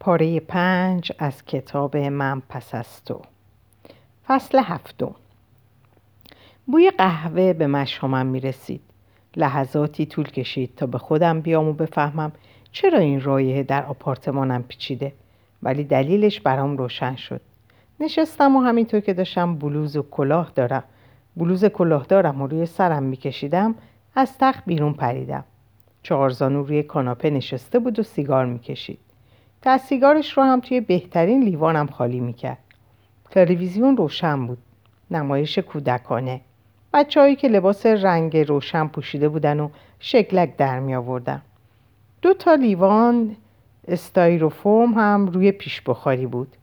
پاره پنج از کتاب من پس از تو. فصل هفتم. بوی قهوه به مشامم می رسید لحظاتی طول کشید تا به خودم بیام و بفهمم چرا این رایه در آپارتمانم پیچیده ولی دلیلش برام روشن شد. نشستم و همینطور که داشتم بلوز و کلاه دارم. بلوز کلاه دارم و روی سرم میکشیدم از تخت بیرون پریدم. چهارزانو روی کاناپه نشسته بود و سیگار می‌کشید. تا سیگارش رو هم توی بهترین لیوانم خالی می‌کرد. تلویزیون روشن بود نمایش کودکانه. بچههایی که لباس رنگ روشن پوشیده بودن و شکلک در می آوردن. دو تا لیوان استایروفوم هم روی پیش بخاری بود.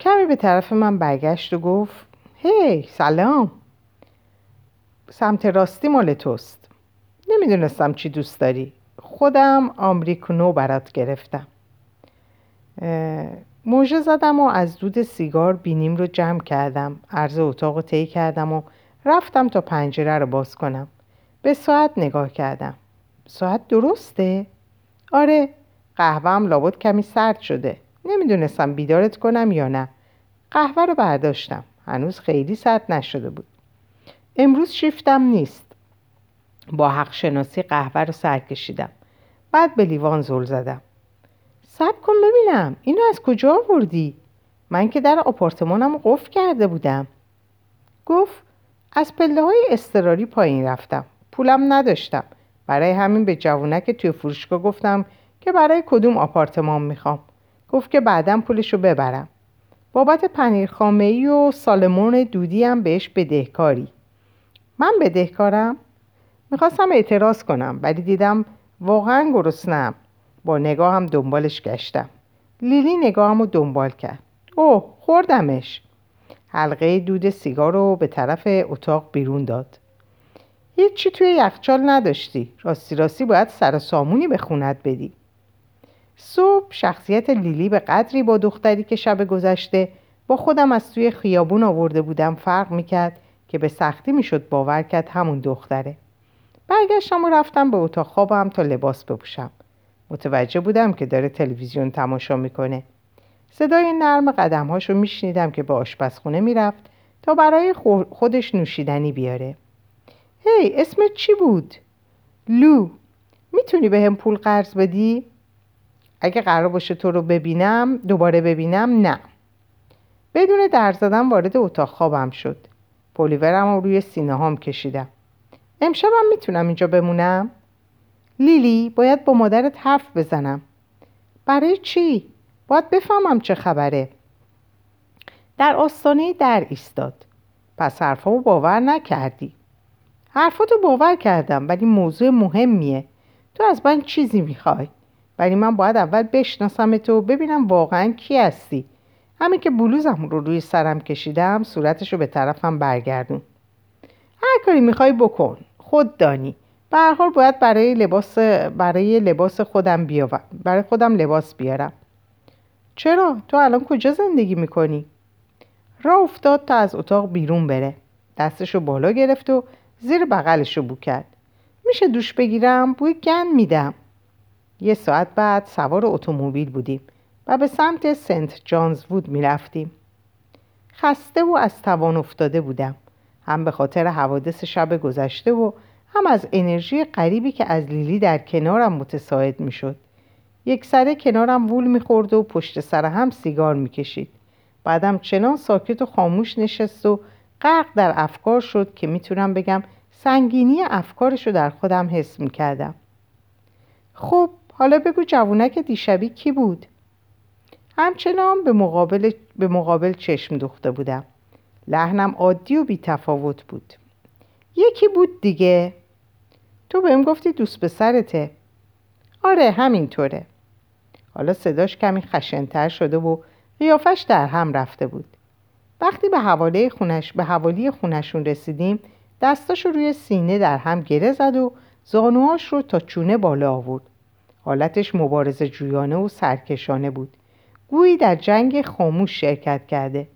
کمی به طرف من برگشت و گفت هی سلام. سمت راستی مال توست. نمی‌دونستم چی دوست داری. خودم آمریکونو برات گرفتم. موژه زدم و از دود سیگار بینیم رو جمع کردم. عرض اتاق رو طی کردم و رفتم تا پنجره رو باز کنم. به ساعت نگاه کردم. ساعت درسته؟ آره قهوهم لابد کمی سرد شده. نمی‌دونستم بیدارت کنم یا نه. قهوه رو برداشتم. هنوز خیلی سرد نشده بود. امروز شیفتم نیست. با حق شناسی قهوه رو سر کشیدم. بعد به لیوان زل زدم. سب کن ببینم. اینو از کجا آوردی؟ من که در آپارتمانم قفل کرده بودم. گفت از پله های استراری پایین رفتم. پولم نداشتم. برای همین به جوونک توی فروشگاه گفتم که برای کدوم آپارتمان می‌خوام. گفت که بعدا پولشو ببرم. بابت پنیر خامه ای و سالمون دودی هم بهش بدهکاری. من بدهکارم؟ می‌خواستم اعتراض کنم ولی دیدم واقعا گرسنم. با نگاه هم دنبالش گشتم. لیلی نگاهم رو دنبال کرد. اوه خوردمش. حلقه دود سیگار رو به طرف اتاق بیرون داد. هیچی توی یخچال نداشتی. راستی راستی باید سر سامونی به خونت بدی. صبح شخصیت لیلی به قدری با دختری که شب گذشته با خودم از توی خیابون آورده بودم فرق می‌کرد که به سختی می‌شد باور کرد همون دختره. برگشتم و رفتم به اتاق خوابم تا لباس بپوشم. متوجه بودم که داره تلویزیون تماشا می‌کنه صدای نرم قدمهاش رو میشنیدم که به آشپزخونه می‌رفت تا برای خودش نوشیدنی بیاره هی اسمت چی بود؟ لو می‌تونی به هم پول قرض بدی؟ اگه قرار باشه تو رو ببینم دوباره ببینم نه بدون در زدن وارد اتاق خوابم شد پولیورم رو روی سینه هام کشیدم امشبم می‌تونم اینجا بمونم؟ لیلی باید با مادرت حرف بزنم. برای چی؟ باید بفهمم چه خبره. در آستانه در ایستاد. پس حرفامو باور نکردی. حرفاتو باور کردم ولی موضوع مهمیه. تو از من چیزی می‌خوای. ولی من باید اول بشناسم تو ببینم واقعا کی هستی. همین که بلوزم رو روی سرم کشیدم صورتشو به طرفم برگردون. هر کاری می‌خوای بکن. خود دانی. به هر حال باید برای لباس برای لباس خودم بیاورم برای خودم لباس بیارم. چرا؟ تو الان کجا زندگی می‌کنی؟ راه افتاد تا از اتاق بیرون بره. دستشو بالا گرفت و زیر بغلشو بو کرد. میشه دوش بگیرم؟ بوی گن میدم. یه ساعت بعد سوار اتومبیل بودیم و به سمت سنت جانز وود می‌رفتیم. خسته و از توان افتاده بودم. هم به خاطر حوادث شب گذشته و هم از انرژی غریبی که از لیلی در کنارم متساعد می‌شد. یک سره کنارم وول می‌خورد و پشت سر هم سیگار می‌کشید. بعدم چنان ساکت و خاموش نشست و غرق در افکار شد که می‌تونم بگم سنگینی افکارشو در خودم حس می‌کردم. خب حالا بگو جوونک دیشبی کی بود؟ همچنان به مقابل, به مقابل چشم دوخته بودم. لحنم عادی و بیتفاوت بود. یکی بود دیگه. تو بهم گفتی دوست به سرته. آره همینطوره. حالا صداش کمی خشنتر شده و قیافش در هم رفته بود. وقتی به حواله خونش به حوالی خونشون رسیدیم دستاشو روی سینه در هم گره زد و زانوهاش رو تا چونه بالا آورد. حالتش مبارز جویانه و سرکشانه بود. گویی در جنگ خاموش شرکت کرده.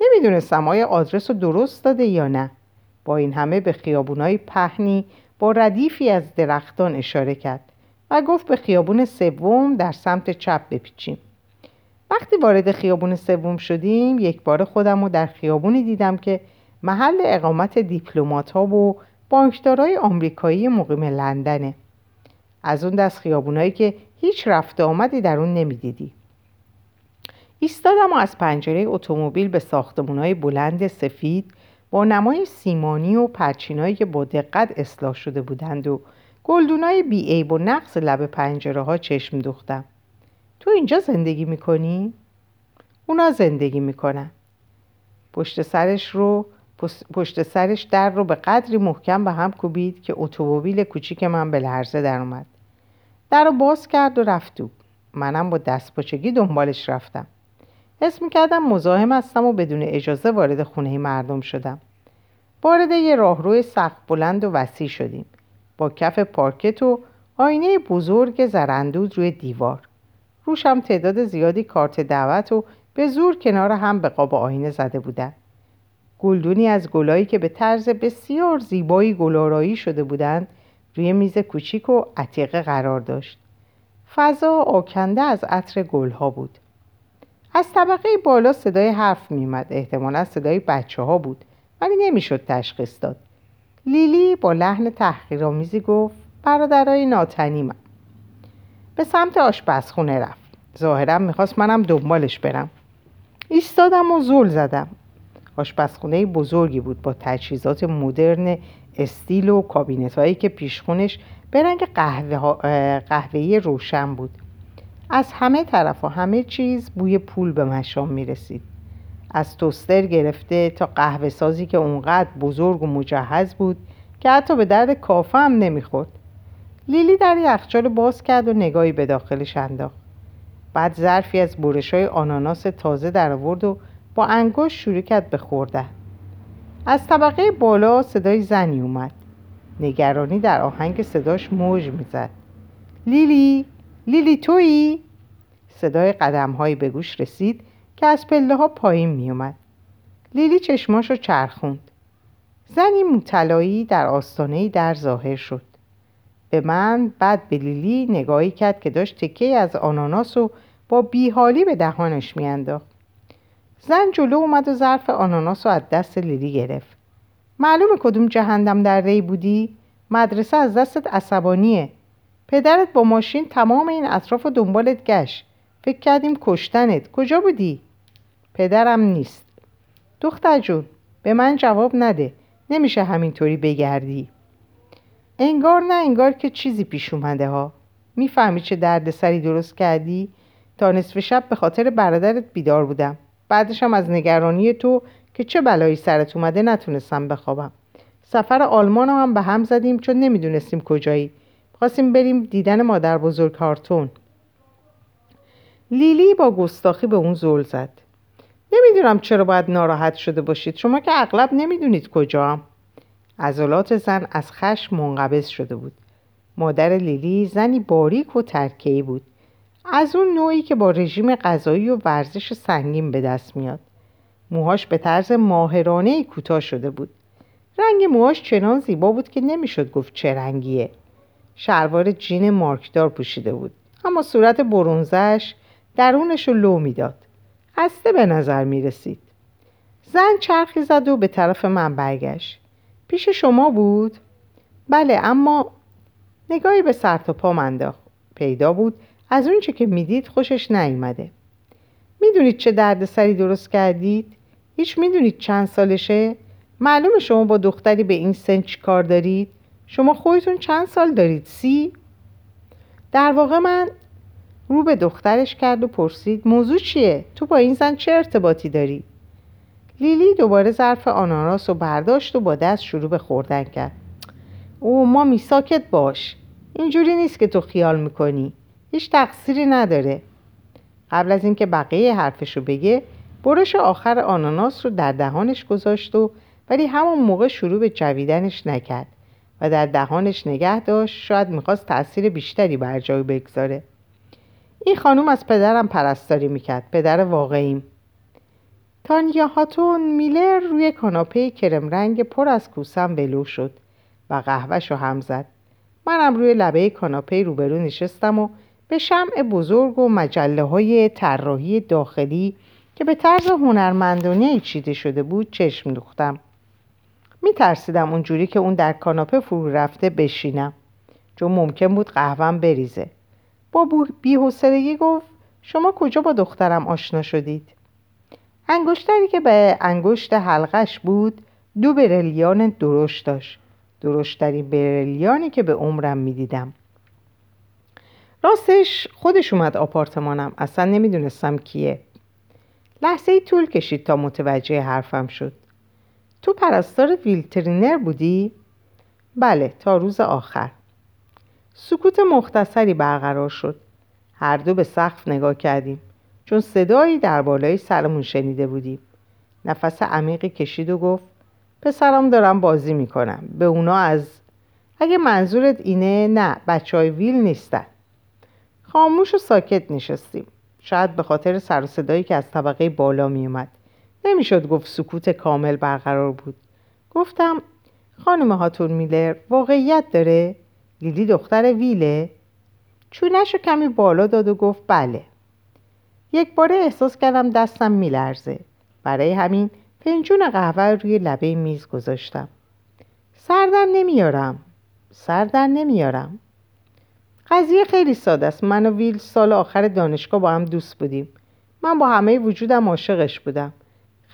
نمی‌دونستم آیا آدرس رو درست داده یا نه. با این همه به خیابونای پهنی ردیفی از درختان اشاره کرد و گفت به خیابون سوم در سمت چپ بپیچیم. وقتی وارد خیابون سوم شدیم یک بار خودم رو در خیابونی دیدم که محل اقامت دیپلمات ها و بانکدارای آمریکایی مقیم لندنه. از اون دست خیابونایی که هیچ رفت آمدی در اون نمی‌دیدی. ایستادم و از پنجره اتومبیل به های بلند سفید با نمای سیمانی و پرچینایی که با دقت اصلاح شده بودند و گلدونای بی و نقص لب پنجره ها چشم دوختم. تو اینجا زندگی می‌کنی؟ اونا زندگی می‌کنن. پشت سرش رو پشت سرش در رو به قدری محکم به هم کوبید که اتومبیل کوچیک من به لرزه در اومد. در رو باز کرد و رفت منم با دست پاچگی دنبالش رفتم. حس می‌کردم مزاحم هستم و بدون اجازه وارد خونه مردم شدم. وارد یه راهروی سخت بلند و وسیع شدیم. با کف پارکت و آینه بزرگ زرندود روی دیوار. روشم تعداد زیادی کارت دعوت و به زور کنار هم به قاب آینه زده بودن. گلدونی از گلایی که به طرز بسیار زیبایی گلارایی شده بودند روی میز کوچیک و عتیقه قرار داشت. فضا آکنده از عطر گلها بود. از طبقه بالا صدای حرف میمد احتمالا صدای بچه ها بود ولی نمی‌شد تشخیص داد. لیلی با لحن تحقیرآمیزی گفت برادرای ناتنی به سمت آشپزخونه رفت. ظاهرا می‌خواست منم دنبالش برم. ایستادم و زول زدم. آشپزخونه بزرگی بود با تجهیزات مدرن استیل و کابینت هایی که پیشخونش به رنگ قهوه‌ای روشن بود. از همه طرف و همه چیز بوی پول به مشام می رسید از توستر گرفته تا قهوه سازی که اونقدر بزرگ و مجهز بود که حتی به درد کافه هم نمی‌خورد. لیلی در یخچال باز کرد و نگاهی به داخلش انداخت. بعد ظرفی از برش های آناناس تازه در آورد و با انگشت شروع کرد به خوردن. از طبقه بالا صدای زنی اومد. نگرانی در آهنگ صداش موج می‌زد. لیلی؟ لیلی تویی؟ صدای قدم هایی به گوش رسید که از پله ها پایین می اومد. لیلی چشماش رو چرخوند. زنی مطلایی در آستانه در ظاهر شد. به من بعد به لیلی نگاهی کرد که داشت تکه از آناناس و با بیحالی به دهانش میانداخت. زن جلو اومد و ظرف آناناس رو از دست لیلی گرفت. معلوم کدوم جهندم در ری بودی؟ مدرسه از دستت عصبانیه. پدرت با ماشین تمام این اطراف دنبالت گشت. فکر کردیم کشتنت. کجا بودی؟ پدرم نیست. دختر جون به من جواب نده. نمیشه همینطوری بگردی. انگار نه انگار که چیزی پیش اومده ها. می‌فهمی چه دردسری درست کردی؟ تا نصف شب به خاطر برادرت بیدار بودم. بعدشم از نگرانی تو که چه بلایی سرت اومده نتونستم بخوابم. سفر آلمان هم به هم زدیم چون نمی‌دونستیم کجایی. خواستیم بریم دیدن مادر بزرگ کارتون. لیلی با گستاخی به اون زل زد. نمی‌دونم چرا باید ناراحت شده باشید. شما که اغلب نمی‌دونید کجا. عضلات زن از خشم منقبض شده بود. مادر لیلی زنی باریک و ترکهی بود. از اون نوعی که با رژیم غذایی و ورزش سنگین به دست میاد. موهاش به طرز ماهرانه کوتاه شده بود. رنگ موهاش چنان زیبا بود که نمی‌شد گفت چه رنگیه. شلوار جین مارکدار پوشیده بود اما صورت برونزش درونش رو لو می‌داد هسته به نظر می رسید زن چرخی زد و به طرف من برگشت پیش شما بود؟ بله اما نگاهی به سر تا پا منداخت پیدا بود از اونچه که می‌دید خوشش نیومده می‌دونید چه دردسری درست کردید؟ هیچ می‌دونید چند سالشه؟ معلومه شما با دختری به این سن چی کار دارید؟ شما خودتون چند سال دارید؟ سی؟ در واقع من رو به دخترش کرد و پرسید موضوع چیه؟ تو با این زن چه ارتباطی داری؟ لیلی دوباره ظرف آناناس رو برداشت و با دست شروع به خوردن کرد او ما میساکت باش اینجوری نیست که تو خیال می‌کنی هیچ تقصیری نداره قبل از اینکه بقیه حرفشو بگه برش آخر آناناس رو در دهانش گذاشت و ولی همون موقع شروع به جویدنش نکرد و در دهانش نگه داشت شاید می‌خواست تاثیر بیشتری بر جای بگذاره. این خانوم از پدرم پرستاری می‌کرد پدر واقعیم. تانیا هاتون میلر روی کاناپه کرم رنگ پر از کوسم ولو شد و قهوهش رو هم زد. منم روی لبه کاناپه روبرو نشستم و به شمع بزرگ و مجله های طراحی داخلی که به طرز هنرمندانه چیده شده بود چشم دوختم. می ترسیدم اونجوری که اون در کاناپه فرو رفته بشینم. چون ممکن بود قهوم بریزه. با بیحسلگی گفت شما کجا با دخترم آشنا شدید؟ انگشتری که به انگشت حلقش بود دو برلیان درشت داشت. درشترین برلیانی که به عمرم می‌دیدم. راستش خودش اومد آپارتمانم. اصلا نمی‌دونستم کیه. لحظه ای طول کشید تا متوجه حرفم شد. تو پرستار ویلترینر بودی؟ بله تا روز آخر. سکوت مختصری برقرار شد. هر دو به سقف نگاه کردیم. چون صدایی در بالای سرمون شنیده بودیم. نفس عمیقی کشید و گفت پسرم دارم بازی می‌کنم. به اونا از اگه منظورت اینه نه بچه های ویل نیستن. خاموش و ساکت نشستیم. شاید به خاطر سر صدایی که از طبقه بالا میومد نمی‌شد گفت سکوت کامل برقرار بود. گفتم خانم هاتون میلر واقعیت داره؟ لیلی دختر ویله؟ چونش رو کمی بالا داد و گفت بله. یک باره احساس کردم دستم میلرزه. برای همین فنجون قهوه روی لبه میز گذاشتم. سردن نمیارم. سردن نمیارم. قضیه خیلی ساده است. من و ویل سال آخر دانشگاه با هم دوست بودیم. من با همه وجودم عاشقش بودم.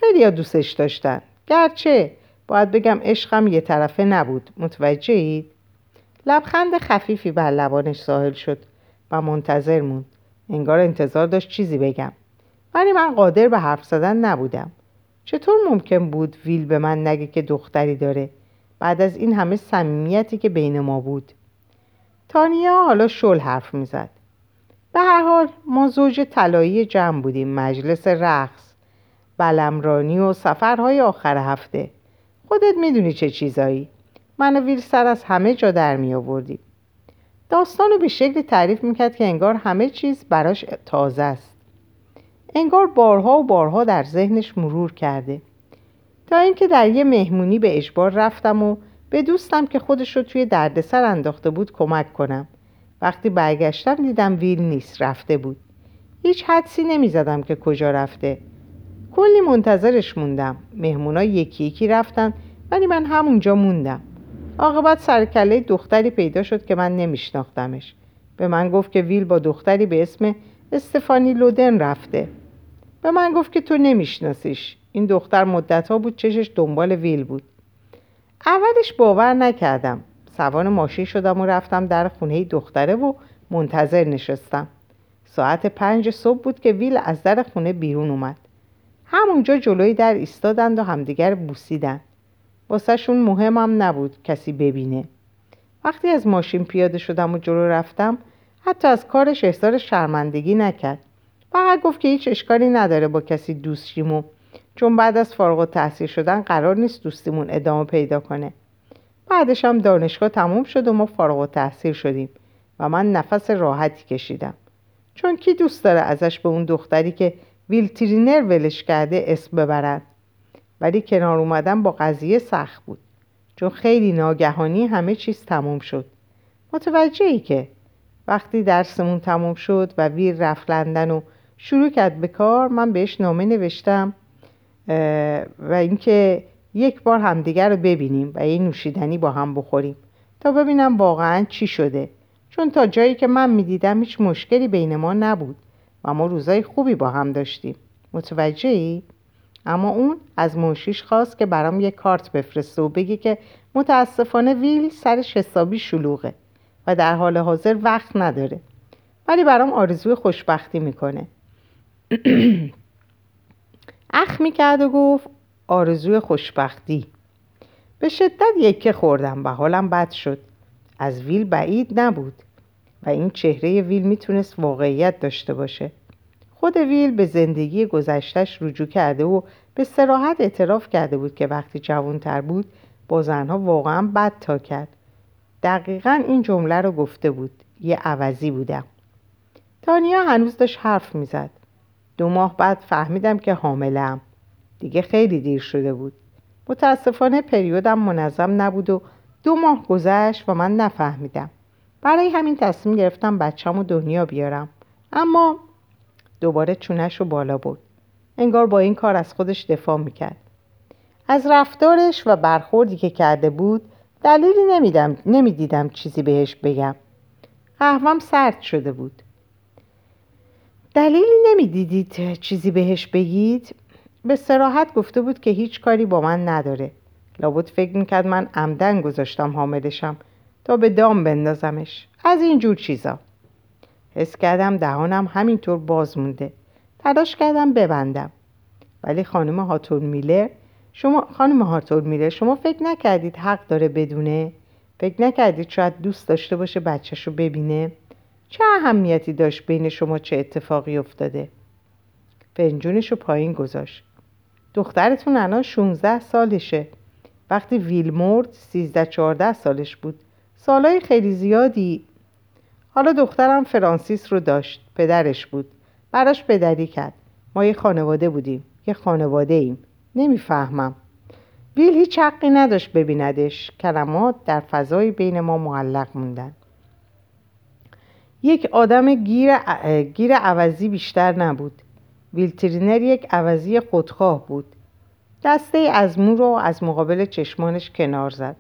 خیلی دوستش داشتن. گرچه باید بگم عشقم یه طرفه نبود. متوجه اید؟ لبخند خفیفی بر لبانش ساحل شد و منتظر موند. انگار انتظار داشت چیزی بگم. ولی من قادر به حرف زدن نبودم. چطور ممکن بود ویل به من نگه که دختری داره؟ بعد از این همه صمیمیتی که بین ما بود. تانیا حالا شل حرف می‌زد. به هر حال ما زوج طلایی جمع بودیم. مجلس رقص. بلمرانی و سفرهای آخر هفته. خودت می‌دونی چه چیزایی. من و ویل سر از همه جا در می آوردیم داستانو به شکل تعریف می‌کرد که انگار همه چیز براش تازه است. انگار بارها و بارها در ذهنش مرور کرده. تا اینکه در یه مهمونی به اجبار رفتم و به دوستم که خودش رو توی دردسر انداخته بود کمک کنم. وقتی برگشتم دیدم ویل نیست رفته بود. هیچ حدسی نمی‌زدم که کجا رفته. کلی منتظرش موندم. مهمونا یکی یکی رفتن ولی من همونجا موندم. عاقبت سرکله دختری پیدا شد که من نمیشناختمش. به من گفت که ویل با دختری به اسم استفانی لودن رفته. به من گفت که تو نمیشناسیش. این دختر مدت ها بود چشش دنبال ویل بود. اولش باور نکردم. سوان ماشین شدم و رفتم در خونه دختره و منتظر نشستم. ساعت پنج صبح بود که ویل از در خونه بیرون اومد. همونجا جلوی در ایستادند و همدیگر بوسیدن واسهشون مهمم نبود کسی ببینه. وقتی از ماشین پیاده شدم و جلو رفتم حتی از کارش احسار شرمندگی نکرد. فقط گفت که هیچ اشکالی نداره با کسی دوست شیم چون بعد از فارغ تحصیل شدن قرار نیست دوستیمون ادامه پیدا کنه. بعدش هم دانشگاه تموم شد و ما فارغ تحصیل شدیم و من نفس راحتی کشیدم. چون کی دوست داره ازش به اون دختری که ویلترینر ولش کرده اسم ببرد ولی کنار اومدن با قضیه سخت بود. چون خیلی ناگهانی همه چیز تموم شد. متوجه ای که وقتی درسمون تموم شد و ویر رفت لندن و شروع کرد به کار من بهش نامه نوشتم و اینکه یک بار همدیگر رو ببینیم و این نوشیدنی با هم بخوریم تا ببینم واقعا چی شده. چون تا جایی که من می‌دیدم هیچ مشکلی بین ما نبود. و ما روزای خوبی با هم داشتیم. متوجه ای؟ اما اون از منشیش خواست که برام یه کارت بفرسته و بگه که متاسفانه ویل سرش حسابی شلوغه و در حال حاضر وقت نداره. ولی برام آرزوی خوشبختی می‌کنه. اخ می‌کرد و گفت آرزوی خوشبختی. به شدت یکه خوردم و حالم بد شد. از ویل بعید نبود. و این چهره ویل می‌تونست واقعیت داشته باشه. خود ویل به زندگی گذشتش رجوع کرده و به سراحت اعتراف کرده بود که وقتی جوانتر بود با زنها واقعا بد تا کرد. دقیقا این جمله رو گفته بود. یه عوضی بودم. تانیا هنوز داشت حرف می‌زد. دو ماه بعد فهمیدم که حاملم دیگه خیلی دیر شده بود. متاسفانه پریودم منظم نبود و دو ماه گذشت و من نفهمیدم. برای همین تصمیم گرفتم بچم دنیا بیارم. اما دوباره چونش رو بالا بود انگار با این کار از خودش دفاع می‌کرد. از رفتارش و برخوردی که کرده بود دلیلی نمیدم نمی‌دیدم چیزی بهش بگم. قهوم سرد شده بود. دلیلی نمی‌دیدید چیزی بهش بگید؟ به سراحت گفته بود که هیچ کاری با من نداره. لابد فکر می‌کرد من عمدن گذاشتم حاملشم. تا به دام بندازمش. از این جور چیزا. حس کردم دهانم همینطور باز مونده. تلاش کردم ببندم. ولی خانم هاتون میلر شما خانم هاتون میلر شما فکر نکردید حق داره بدونه؟ فکر نکردید شاید دوست داشته باشه بچهش ببینه؟ چه اهمیتی داشت بین شما چه اتفاقی افتاده؟ فنجونش رو پایین گذاشت. دخترتون الان 16 سالشه. وقتی ویل مرد 13 14 سالش بود. سالهای خیلی زیادی حالا دخترم فرانسیس رو داشت پدرش بود. براش پدری کرد. ما یه خانواده بودیم. یه خانواده ایم نمی‌فهمم. ویل هیچ حقی نداشت ببیندش. کلمات در فضای بین ما معلق موندن. یک آدم گیر, گیر عوضی بیشتر نبود. ویلترینر یک عوضی خودخواه بود. دسته از مو رو از مقابل چشمانش کنار زد.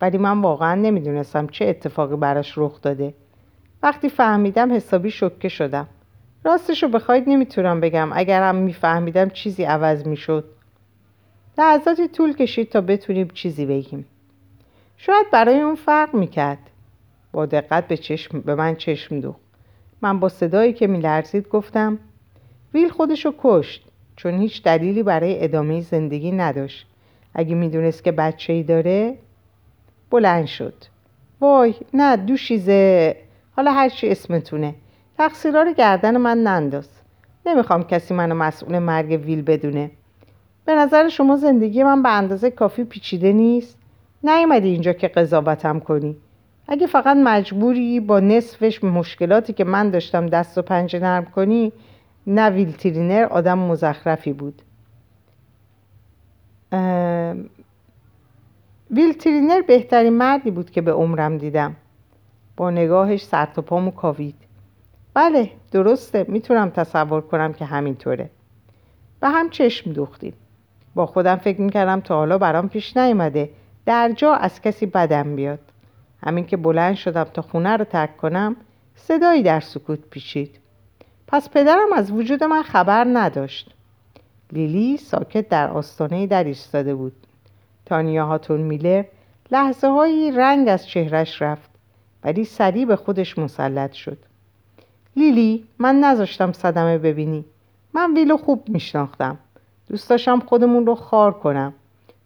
ولی من واقعا نمی‌دونستم چه اتفاقی براش رخ داده. وقتی فهمیدم حسابی شکه شدم. راستش رو بخواید نمی‌تونم بگم. اگرم میفهمیدم چیزی عوض می‌شد. لحظاتی طول کشید تا بتونیم چیزی بگیم. شاید برای اون فرق می‌کرد. با دقت به, چشم به من چشم دو من با صدایی که میلرزید گفتم ویل خودشو کشت چون هیچ دلیلی برای ادامه زندگی نداشت. اگه می‌دونست که بچه ای داره بلند شد. وای نه دوشیزه. حالا هرچی اسمتونه. تقصیرها رو گردن من ننداز. نمی‌خوام کسی منو مسئول مرگ ویل بدونه. به نظر شما زندگی من به اندازه کافی پیچیده نیست؟ نیومدی اینجا که قضاوتم کنی. اگه فقط مجبوری با نصفش مشکلاتی که من داشتم دست و پنجه نرم کنی نه ویلترینر آدم مزخرفی بود. ویلترینر بهترین مردی بود که به عمرم دیدم. با نگاهش سر و پامو کاوید بله درسته می‌تونم تصور کنم که همینطوره. به هم چشم دوختیم. با خودم فکر می‌کردم تا حالا برام پیش نیومده در جا از کسی بدم بیاد. همین که بلند شدم تا خونه رو ترک کنم صدایی در سکوت پیچید. پس پدرم از وجود من خبر نداشت. لیلی ساکت در آستانه در ایستاده بود. تانیا هاتون میلر لحظه هایی رنگ از چهرش رفت ولی سریع به خودش مسلط شد. لیلی من نذاشتم صدمه ببینی. من ویلو خوب میشناختم. دوست داشتم خودمون رو خار کنم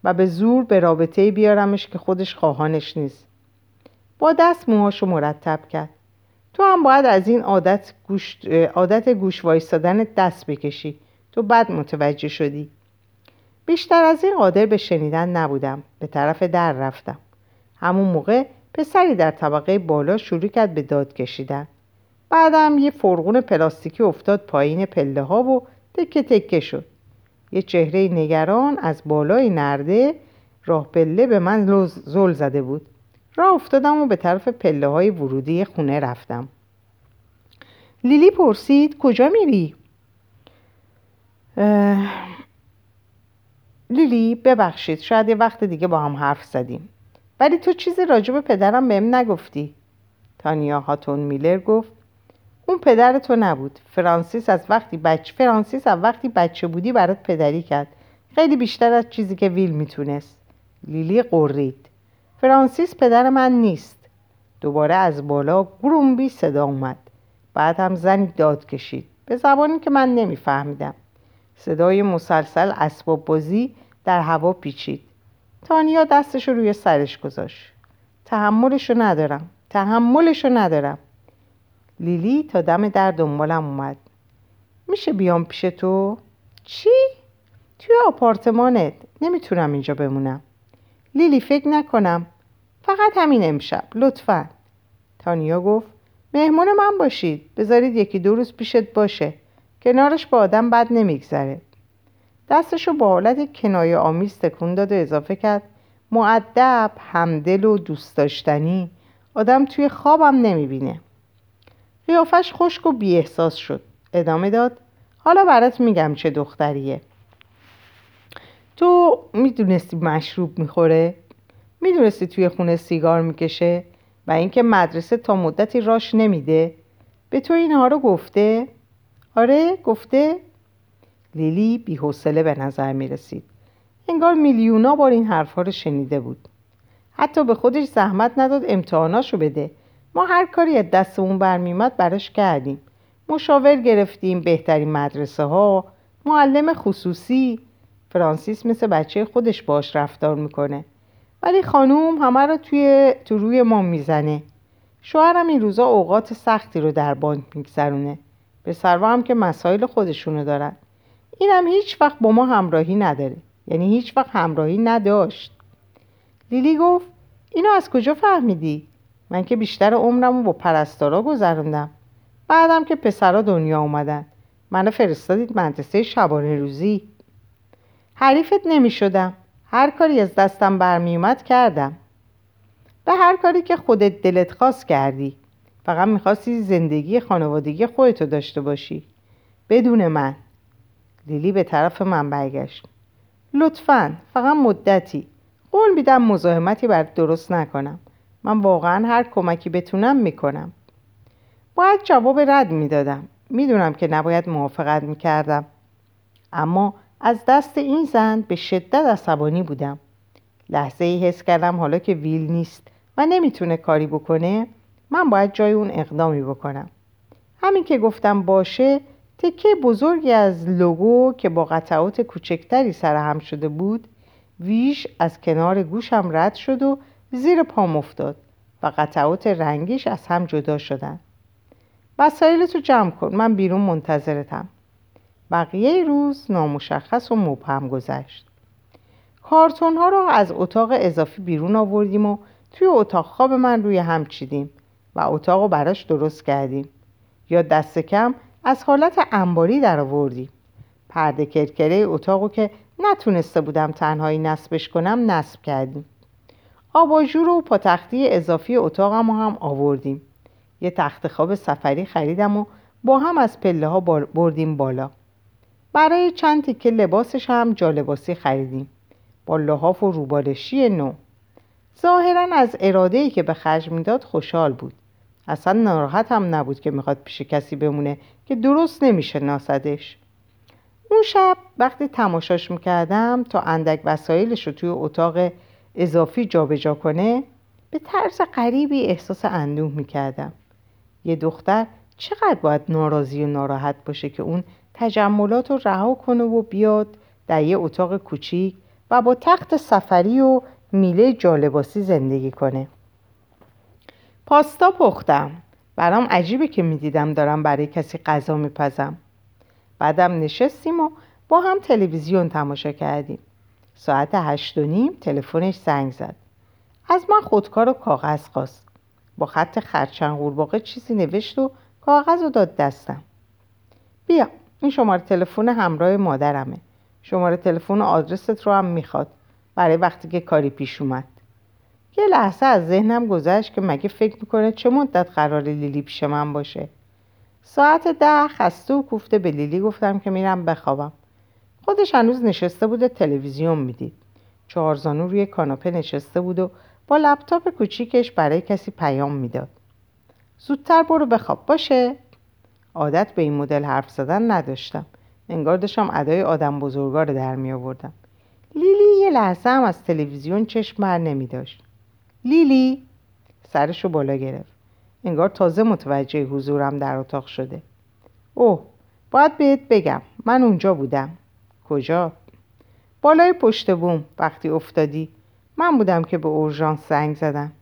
و به زور به رابطه بیارمش که خودش خواهانش نیست. با دست موهاشو مرتب کرد. تو هم باید از این عادت گوش, عادت گوش وایستادن دست بکشی. تو بد متوجه شدی. بیشتر از این قادر به شنیدن نبودم. به طرف در رفتم. همون موقع پسری در طبقه بالا شروع کرد به داد کشیدن. بعدم یه فرغون پلاستیکی افتاد پایین پله ها و تکه تکه شد. یه چهره نگران از بالای نرده راه پله به من زل زده بود. راه افتادم و به طرف پله های ورودی خونه رفتم. لیلی پرسید کجا میری؟ لیلی ببخشید شاید یه وقت دیگه با هم حرف زدیم. ولی تو چیزی راجع به پدرم بهم نگفتی. تانیا هاتون میلر گفت اون پدر تو نبود. فرانسیس از وقتی بچه فرانسیس از وقتی بچه بودی برات پدری کرد. خیلی بیشتر از چیزی که ویل می‌تونست. لیلی قرید. فرانسیس پدر من نیست. دوباره از بالا گرومبی صدا اومد. بعد هم زنی داد کشید. به زبانی که من نمیفهمیدم. صدای مسلسل اسباب بازی در هوا پیچید. تانیا دستش رو روی سرش گذاشت. تحملشو ندارم. تحملشو ندارم. لیلی تا دم در دنبالم اومد. میشه بیام پیش تو؟ چی؟ توی آپارتمانت. نمی‌تونم اینجا بمونم. لیلی فکر نکنم. فقط همین امشب. لطفا. تانیا گفت مهمون من باشید. بذارید یکی دو روز پیشت باشه. کنارش با آدم بد نمیگذره دستشو با حالت کنایه آمیز تکون داد و اضافه کرد معدب همدل و دوست داشتنی آدم توی خوابم نمی‌بینه قیافش خشک و بیاحساس شد ادامه داد حالا برات میگم چه دختریه تو می‌دونستی مشروب می‌خوره؟ می‌دونستی توی خونه سیگار می‌کشه؟ و اینکه مدرسه تا مدتی راش نمیده؟ به تو اینها رو گفته؟ آره گفته؟ لیلی بیحوصله به نظر می‌رسید. انگار میلیونا بار این حرفها رو شنیده بود. حتی به خودش زحمت نداد امتحاناشو بده. ما هر کاری از دستمون برمیومد براش کردیم. مشاور گرفتیم بهترین مدرسه ها معلم خصوصی. فرانسیس مثل بچه خودش باش رفتار می‌کنه. ولی خانوم همه رو توی تو روی ما می‌زنه. شوهرم این روزا اوقات سختی رو در بانک میگذرونه. به سروا هم که مسائل خودشونو دارن. اینم هیچ وقت با ما همراهی نداره. یعنی هیچ وقت همراهی نداشت. لیلی گفت اینو از کجا فهمیدی؟ من که بیشتر عمرم رو با پرستارا گذروندم. بعدم که پسرا دنیا اومدن. منو فرستادید مدرسه شبانه روزی. حریفت نمی شدم هر کاری از دستم برمیومد کردم. به هر کاری که خودت دلت خواست کردی. فقط می‌خواستی زندگی خانوادگی خودتو داشته باشی. بدون من. لیلی به طرف من برگشت. لطفا فقط مدتی. قول میدم مزاحمتی بر درست نکنم. من واقعا هر کمکی بتونم می‌کنم. باید جواب رد می‌دادم. می‌دونم که نباید موافقت می‌کردم. اما از دست این زن به شدت عصبانی بودم. لحظه ای حس کردم حالا که ویل نیست و نمی‌تونه کاری بکنه. من باید جای اون اقدامی بکنم. همین که گفتم باشه تکه بزرگی از لوگو که با قطعات کوچکتری سرهم شده بود ویش از کنار گوشم رد شد و زیر پام افتاد و قطعات رنگیش از هم جدا شدن. وسایلتو جمع کن من بیرون منتظرتم. بقیه روز نامشخص و مبهم گذشت. کارتون ها را از اتاق اضافی بیرون آوردیم و توی اتاق خواب من روی هم چیدیم. و اتاق رو براش درست کردیم. یا دست کم از حالت انباری در آوردیم پرده کرکره اتاقو که نتونسته بودم تنهایی نصبش کنم نصب کردیم. آباژور و پاتختی اضافی اتاقم هم آوردیم. یه تخت خواب سفری خریدم و با هم از پله ها بردیم بالا. برای چند تیکه لباسش هم جالباسی خریدیم. با لحاف و روبالشی نو. ظاهرا از اراده که به خرج می‌داد خوشحال بود. اصلا ناراحت هم نبود که می‌خواد پیش کسی بمونه که درست نمیشه ناسدش اون شب وقتی تماشاش می‌کردم تا اندک وسایلش رو توی اتاق اضافی جابجا جا کنه به طرز غریبی احساس اندوه می‌کردم. یه دختر چقدر باید ناراضی و ناراحت باشه که اون تجملات رو رها کنه و بیاد در یه اتاق کوچیک و با تخت سفری و میله جالباسی زندگی کنه. پاستا پختم. برام عجیبه که می‌دیدم دارم برای کسی غذا میپزم. بعدم نشستیم و با هم تلویزیون تماشا کردیم. ساعت هشت و نیم تلفنش زنگ زد. از من خودکار و کاغذ خواست. با خط خرچنگ قورباغه چیزی نوشت و کاغذ رو داد دستم. بیا این شماره تلفن همراه مادرمه. شماره تلفن و آدرست رو هم می‌خواد. برای وقتی که کاری پیش اومد. یه لحظه از ذهنم گذشت که مگه فکر می‌کنه چه مدت قرار لیلی پیش من باشه. ساعت ده خسته و کوفته به لیلی گفتم که میرم بخوابم. خودش هنوز نشسته بود تلویزیون می‌دید. چهارزانو روی کاناپه نشسته بود و با لپتاپ کوچیکش برای کسی پیام می‌داد. زودتر برو بخواب باشه؟ عادت به این مدل حرف زدن نداشتم. انگار داشتم ادای آدم بزرگا رو در می آوردم لیلی یه لحظه هم از تلویزیون چشم بر نمی داشت لیلی. سرشو بالا گرفت. انگار تازه متوجه حضورم در اتاق شده. اوه باید بهت بگم من اونجا بودم. کجا؟ بالای پشت بوم وقتی افتادی. من بودم که به اورژانس زنگ زدم.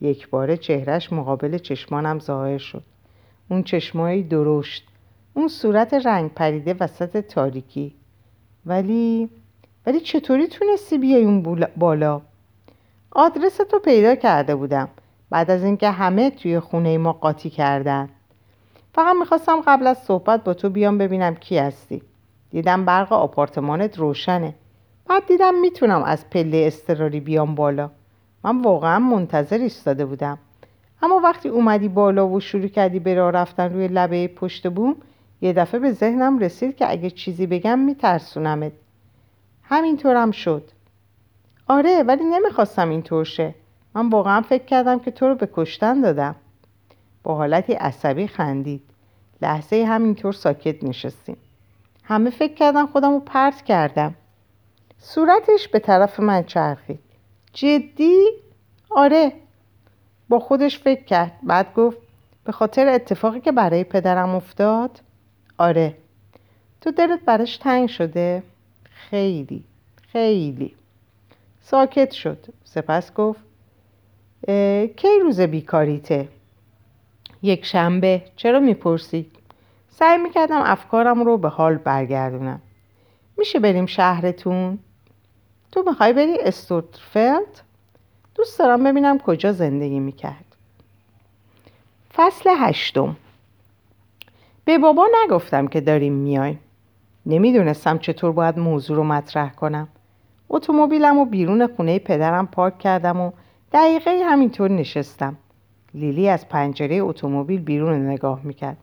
یک باره چهرش مقابل چشمانم ظاهر شد. اون چشمایی درشت اون صورت رنگ پریده وسط تاریکی. ولی ولی چطوری تونستی بیای اون بالا؟ آدرس تو پیدا کرده بودم. بعد از اینکه همه توی خونه ما قاطی کردن. فقط می‌خواستم قبل از صحبت با تو بیام ببینم کی هستی. دیدم برق آپارتمانت روشنه. بعد دیدم می‌تونم از پله استراری بیام بالا. من واقعا منتظر ایستاده بودم. اما وقتی اومدی بالا و شروع کردی به راه رفتن روی لبه پشت بوم یه دفعه به ذهنم رسید که اگه چیزی بگم میترسونمت. همینطورم شد. آره ولی نمی‌خواستم اینطور شه. من واقعا فکر کردم که تو رو به کشتن دادم. با حالتی عصبی خندید. لحظه همینطور ساکت نشستیم. همه فکر کردم خودم رو پرت کردم. صورتش به طرف من چرخید. جدی؟ آره. با خودش فکر کرد. بعد گفت به خاطر اتفاقی که برای پدرم افتاد؟ آره. تو دلت براش تنگ شده؟ خیلی. خیلی. ساکت شد. سپس گفت کی روز بیکاریته؟ یک شنبه. چرا می‌پرسی؟ سعی می‌کردم افکارم رو به حال برگردونم. میشه بریم شهرتون؟ تو می‌خوای بری استورتفلد دوست دارم ببینم کجا زندگی می‌کرد. فصل هشتم. به بابا نگفتم که داریم میایم. نمی‌دونستم چطور باید موضوع رو مطرح کنم. اتومبیلم و بیرون خونه پدرم پارک کردم و دقیقه همینطور نشستم. لیلی از پنجره اتومبیل بیرون نگاه می‌کرد.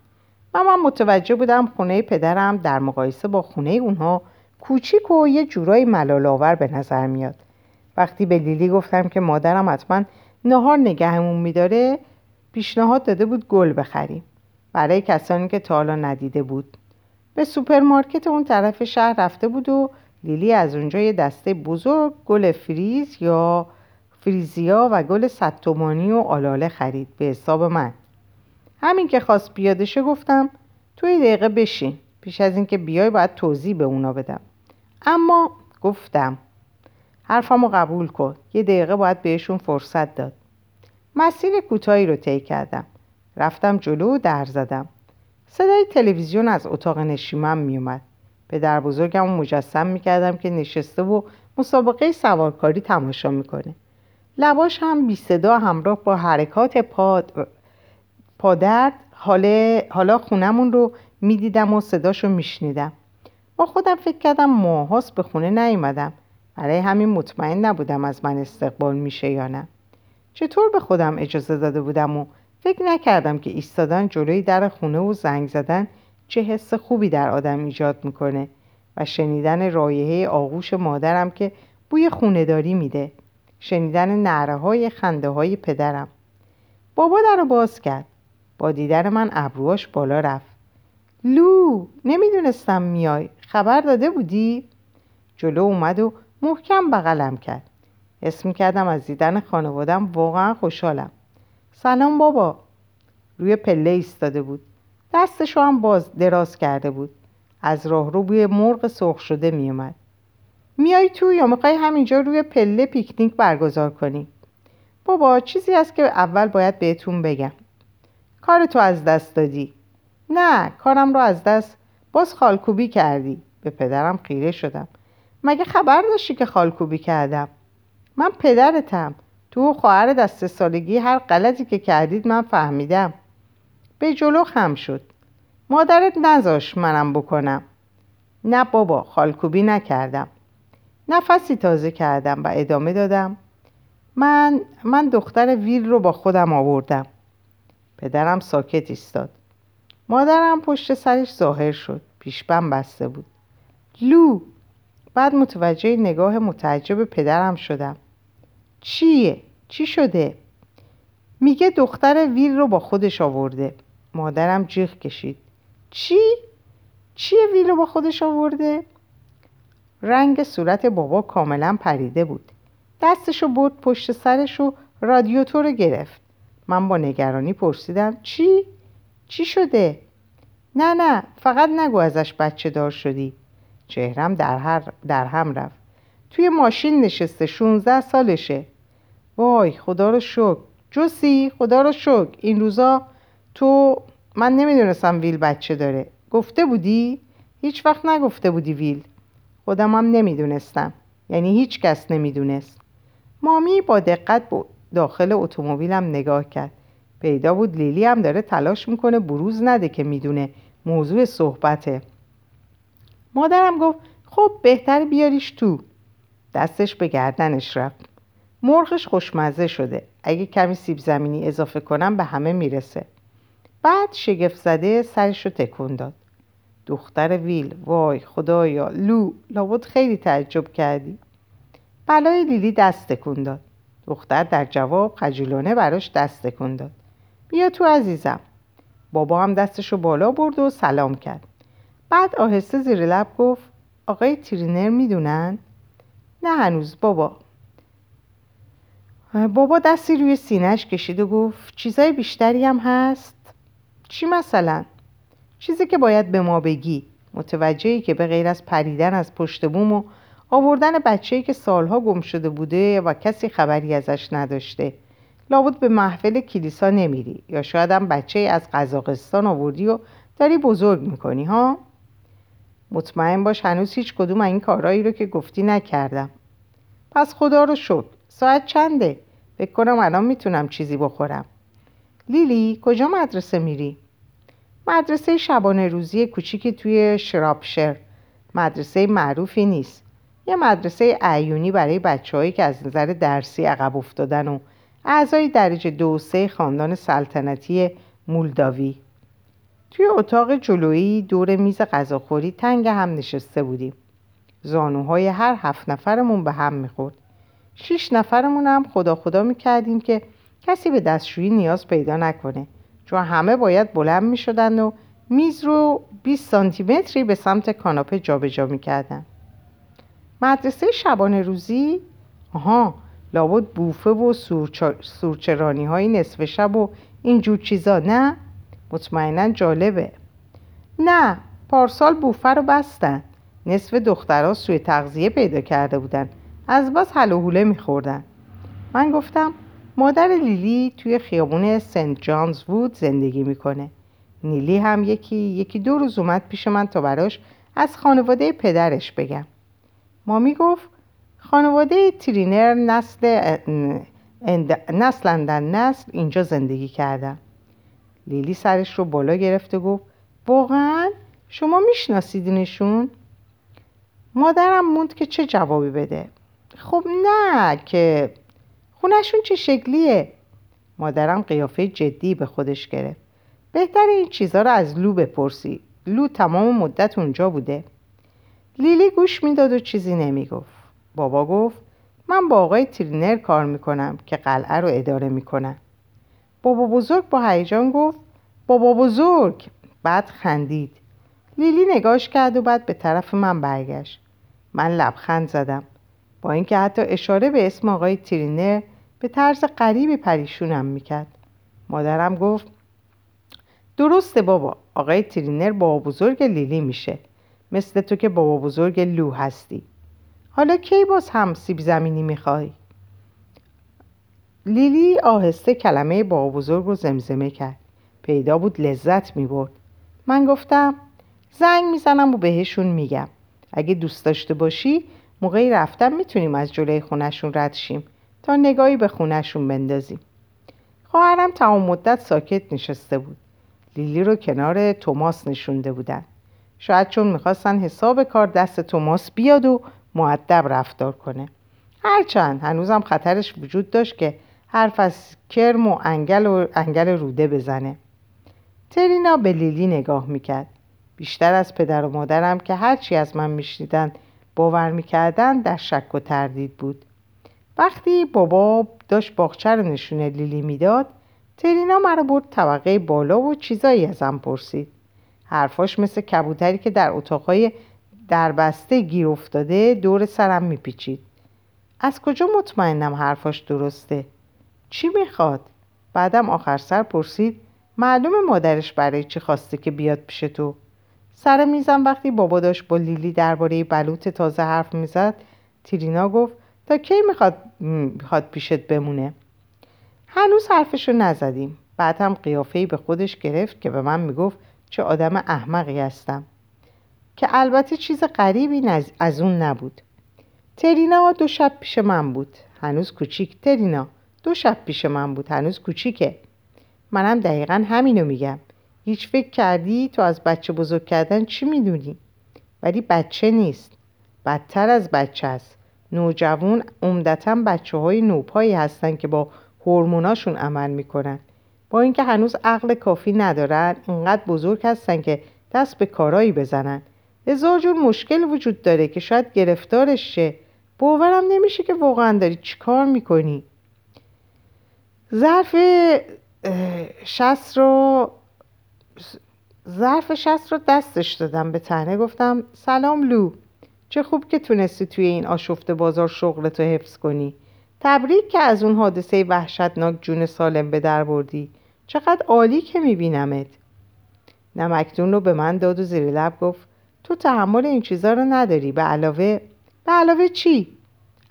و من متوجه بودم خونه پدرم در مقایسه با خونه اونها کوچیک و یه جورایی ملال‌آور به نظر میاد. وقتی به لیلی گفتم که مادرم حتما نهار نگهمون میداره پیشنهاد داده بود گل بخریم. برای کسانی که تا حالا ندیده بود. به سوپرمارکت اون طرف شهر رفته بود و لیلی از اونجا یه دسته بزرگ گل فریز یا فریزیا و گل صدتومانی و آلاله خرید به حساب من. همین که خواست بیادشه گفتم توی دقیقه بشین. پیش از اینکه بیای باید توضیح به اونا بدم. اما گفتم حرفمو قبول کن. یه دقیقه باید بهشون فرصت داد. مسیر کوتاهی رو طی کردم. رفتم جلو و در زدم. صدای تلویزیون از اتاق نشیمم میومد. در بزرگم مجسم می‌کردم که نشسته و مسابقه سوارکاری تماشا می‌کنه. لباش هم بی صدا همراه با حرکات پاد پادرد حالا خونمون رو می‌دیدم و صداشو میشنیدم. با خودم فکر کردم ماهاست به خونه نیومدم. برای همین مطمئن نبودم از من استقبال میشه یا نه. چطور به خودم اجازه داده بودم و فکر نکردم که ایستادن جلوی در خونه و زنگ زدن چه حس خوبی در آدم ایجاد می‌کنه و شنیدن رایحه آغوش مادرم که بوی خونداری میده. شنیدن نعره های خنده های پدرم. بابا در باز کرد. با دیدن من ابروهاش بالا رفت. لو نمی‌دونستم میای. خبر داده بودی؟ جلو اومد و محکم بغلم کرد. اسم کردم از دیدن خانوادم واقعا خوشحالم. سلام بابا. روی پله ایستاده بود. دستشو هم باز دراز کرده بود. از راه رو بوی مرغ سرخ شده میومد میای تو یا می‌خوای همینجا روی پله پیکنیک برگزار کنی؟ بابا چیزی هست که اول باید بهتون بگم. کار تو از دست دادی. نه کارم رو از دست باز خالکوبی کردی. به پدرم خیره شدم. مگه خبر داشتی که خالکوبی کردم؟ من پدرتم. تو خواهر دست سالگی هر غلطی که کردید من فهمیدم. به جلو خم شد. مادرت نذاش منم بکنم. نه بابا خالکوبی نکردم. نفسی تازه کردم و ادامه دادم. من من دختر ویل رو با خودم آوردم. پدرم ساکت ایستاد. مادرم پشت سرش ظاهر شد. پیشبم بسته بود. لو! بعد متوجه نگاه متعجب پدرم شدم. چیه؟ چی شده؟ میگه دختر ویل رو با خودش آورده. مادرم جیغ کشید چی؟ چیه ویل رو با خودش آورده؟ رنگ صورت بابا کاملا پریده بود دستشو برد پشت سرش و رادیاتور رو گرفت من با نگرانی پرسیدم چی؟ چی شده؟ نه نه فقط نگو ازش بچه دار شدی چهرم در, هر در هم رفت توی ماشین نشسته 16 سالشه وای خدا رو شکر جوسی خدا رو شکر این روزا تو من نمی‌دونستم ویل بچه داره. گفته بودی؟ هیچ وقت نگفته بودی ویل. خودم هم نمی‌دونستم. یعنی هیچ کس نمی‌دونست. مامی با دقت داخل اتومبیلم نگاه کرد. پیدا بود لیلی هم داره تلاش می‌کنه بروز نده که می‌دونه موضوع صحبته. مادرم گفت خب بهتر بیاریش تو. دستش به گردنش رفت. مرغش خوشمزه شده. اگه کمی سیب زمینی اضافه کنم به همه می‌رسه. بعد شگفت زده سرش رو تکون داد. دختر ویل وای خدایا لو لابد خیلی تعجب کردی. بلای لیلی دست تکون داد. دختر در جواب خجولانه براش دست تکون داد. بیا تو عزیزم. بابا هم دستشو بالا برد و سلام کرد. بعد آهسته زیر لب گفت آقای ترینر می‌دونن؟ نه هنوز بابا. بابا دستی روی سینهش کشید و گفت چیزای بیشتری هم هست؟ چی مثلا؟ چیزی که باید به ما بگی. متوجهی که به غیر از پریدن از پشت بوم و آوردن بچه‌ای که سالها گم شده بوده و کسی خبری ازش نداشته. لابد به محفل کلیسا نمیری یا شاید هم بچه از قزاقستان آوردی و داری بزرگ می‌کنی ها؟ مطمئن باش هنوز هیچ کدوم این کارهایی رو که گفتی نکردم. پس خدا رو شکر. ساعت چنده؟ فکر کنم الان می‌تونم چیزی بخورم. لیلی کجا مدرسه میری؟ مدرسه شبانه روزی کوچیکی توی شرابشر مدرسه معروفی نیست. یه مدرسه عیونی برای بچههایی که از نظر درسی عقب افتادن و اعضای درجه دو سه خاندان سلطنتی مولداوی. توی اتاق جلویی دور میز غذاخوری تنگ هم نشسته بودیم. زانوهای هر هفت نفرمون به هم می‌خورد. شیش نفرمون هم خدا خدا می‌کردیم که کسی به دستشویی نیاز پیدا نکنه چون همه باید بلند می‌شدن و میز رو 20 سانتی متری به سمت کاناپه جابجا می‌کردن. مدرسه شبانه روزی آها لابد بوفه و سورچرانی های نصف شب و اینجور چیزا نه؟ مطمئنا جالبه. نه پارسال بوفه رو بستن. نصف دخترها سوی تغذیه پیدا کرده بودن. از بس حل و میخوردن. من گفتم مادر لیلی توی خیابون سنت جانز وود زندگی می‌کنه. نیلی هم یکی یکی دو روز اومد پیش من تا براش از خانواده پدرش بگم. مامی گفت خانواده ترینر نسل نسل نسل اینجا زندگی کردن. لیلی سرش رو بالا گرفته گفت واقعا شما میشناسیدینشون مادرم موند که چه جوابی بده. خب نه که خونشون چه شکلیه؟ مادرم قیافه جدی به خودش گرفت. بهتر این چیزها رو از لو بپرسی. لو تمام مدت اونجا بوده. لیلی گوش می‌داد و چیزی نمی‌گفت. بابا گفت من با آقای ترینر کار می‌کنم که قلعه رو اداره می‌کنن. بابا بزرگ با هیجان گفت بابا بزرگ! بعد خندید. لیلی نگاش کرد و بعد به طرف من برگشت. من لبخند زدم. با اینکه حتی اشاره به اسم آقای ترینر به طرز غریبی پریشونم می‌کرد. مادرم گفت درسته بابا آقای ترینر بابا بزرگ لیلی میشه. مثل تو که بابا بزرگ لو هستی. حالا کی باز هم سیب زمینی می‌خوای؟ لیلی آهسته کلمه بابا بزرگ رو زمزمه کرد. پیدا بود لذت می‌برد. من گفتم زنگ می‌زنم و بهشون میگم. اگه دوست داشته باشی موقعی رفتم می‌تونیم از جلوی خونشون رد شیم. تا نگاهی به خونشون بندازیم. خواهرم تمام مدت ساکت نشسته بود. لیلی رو کنار توماس نشونده بودن. شاید چون می‌خواستن حساب کار دست توماس بیاد و معدب رفتار کنه. هرچند هنوزم خطرش وجود داشت که حرف از کرم و انگل, و انگل روده بزنه. ترینا به لیلی نگاه می‌کرد. بیشتر از پدر و مادرم که هرچی از من میشنیدن باور می‌کردن در شک و تردید بود. وقتی بابا داشت باغچه رو نشونه لیلی می‌داد ترینا مرا برد طبقه بالا و چیزایی ازم پرسید. حرفاش مثل کبوتری که در اتاقهای دربسته گیر افتاده دور سرم میپیچید. از کجا مطمئنم حرفاش درسته؟ چی می‌خواد؟ بعدم آخر سر پرسید معلوم مادرش برای چی خواسته که بیاد پیش تو؟ سر میزم وقتی بابا داشت با لیلی درباره بلوط تازه حرف می‌زد تیرینا گفت تا کی می‌خواد, می‌خواد پیشت بمونه؟ هنوز حرفشو نزدیم. بعد هم قیافهی به خودش گرفت که به من می‌گفت چه آدم احمقی هستم. که البته چیز غریبی از اون نبود. ترینا دو شب پیش من بود. هنوز کوچیک. ترینا دو شب پیش من بود. هنوز کوچیکه. منم دقیقا همینو میگم. هیچ فکر کردی؟ تو از بچه بزرگ کردن چی می‌دونی؟ ولی بچه نیست. بدتر از بچه است. نوجوان عمدتا بچه های نوپایی هستن که با هورموناشون عمل می‌کنن. با اینکه هنوز عقل کافی ندارن اینقدر بزرگ هستن که دست به کارایی بزنن. هزار جور مشکل وجود داره که شاید گرفتارش شه باورم نمیشه که واقعا داری چیکار می‌کنی. ظرف شست رو ظرف شست رو دستش دادم به تنه. گفتم سلام لو. چه خوب که تونستی توی این آشفته بازار شغلتو حفظ کنی. تبریک که از اون حادثه وحشتناک جون سالم به در بردی. چقدر عالی که میبینمت. نمکدون رو به من داد و زیر لب گفت تو تحمل این چیزا رو نداری به علاوه به علاوه چی؟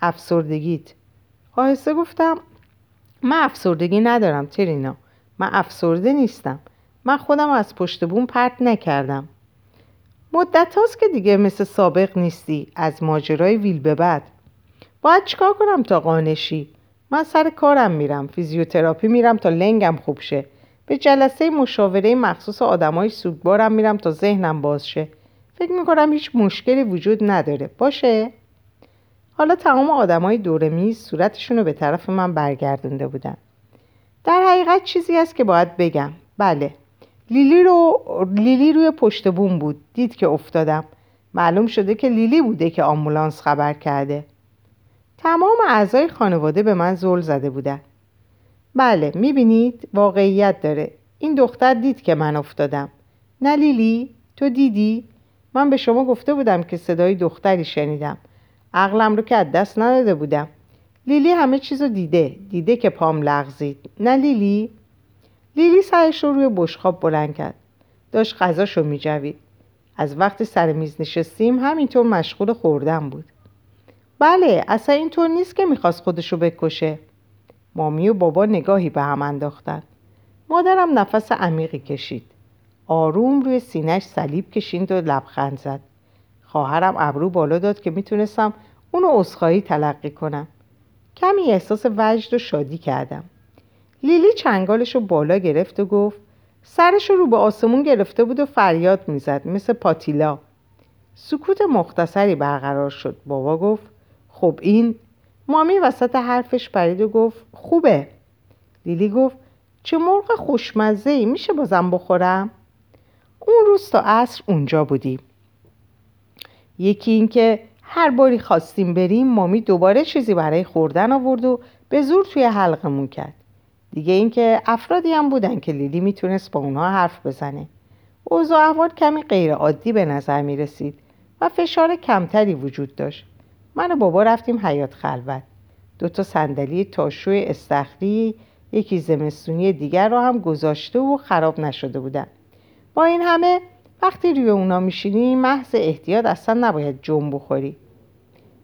افسردگیت. آهسته گفتم من افسردگی ندارم ترینا. من افسرده نیستم. من خودم از پشت بوم پرت نکردم. مدت هاست که دیگه مثل سابق نیستی. از ماجرای ویل به بعد. باید چیکار کنم تا قانشی؟ من سر کارم میرم. فیزیوتراپی میرم تا لنگم خوب شه. به جلسه مشاوره مخصوص آدمای سوگوارم میرم تا ذهنم باز شه. فکر می‌کنم هیچ مشکلی وجود نداره. باشه؟ حالا تمام آدمای دور میز صورتشون رو به طرف من برگردونده بودن. در حقیقت چیزی هست که باید بگم. بله. لیلی رو لیلی روی پشت بوم بود. دید که افتادم. معلوم شده که لیلی بوده که آمبولانس خبر کرده. تمام اعضای خانواده به من زل زده بودن. بله می‌بینید؟ واقعیت داره. این دختر دید که من افتادم. نه لیلی تو دیدی؟ من به شما گفته بودم که صدای دختری شنیدم. عقلم رو که از دست نداده بودم. لیلی همه چیز رو دیده. دیده که پام لغزید. نه لیلی؟ لیلی سرش رو روی بشخاب بلند کرد. داشت غذاش رو میجوید. از وقتی سر میز نشستیم همینطور مشغول خوردن بود. بله اصلا اینطور نیست که می‌خواست خودشو بکشه. مامی و بابا نگاهی به هم انداختن. مادرم نفس عمیقی کشید. آروم روی سینهش صلیب کشید و لبخند زد. خواهرم ابرو بالا داد که می‌تونستم اونو اصخایی تلقی کنم. کمی احساس وجد و شادی کردم. لیلی چنگالش رو بالا گرفت و گفت سرش رو به آسمون گرفته بود و فریاد می‌زد مثل پاتیلا. سکوت مختصری برقرار شد. بابا گفت خب این؟ مامی وسط حرفش پرید و گفت خوبه. لیلی گفت چه مرغ خوشمزه ای میشه بازم بخورم؟ اون روز تا عصر اونجا بودیم. یکی اینکه هر باری خواستیم بریم مامی دوباره چیزی برای خوردن آورد و به زور توی حلقمون کرد. دیگه اینکه افرادی هم بودن که لیلی می‌تونست با اونها حرف بزنه. اوضاع احوال کمی غیر عادی به نظر می رسید و فشار کمتری وجود داشت. من و بابا رفتیم حیات خلوت. دو تا صندلی تاشوی استخری یکی زمستونی دیگر رو هم گذاشته و خراب نشده بودن. با این همه وقتی روی اونا میشینی محض احتیاط اصلا نباید جنب بخوری.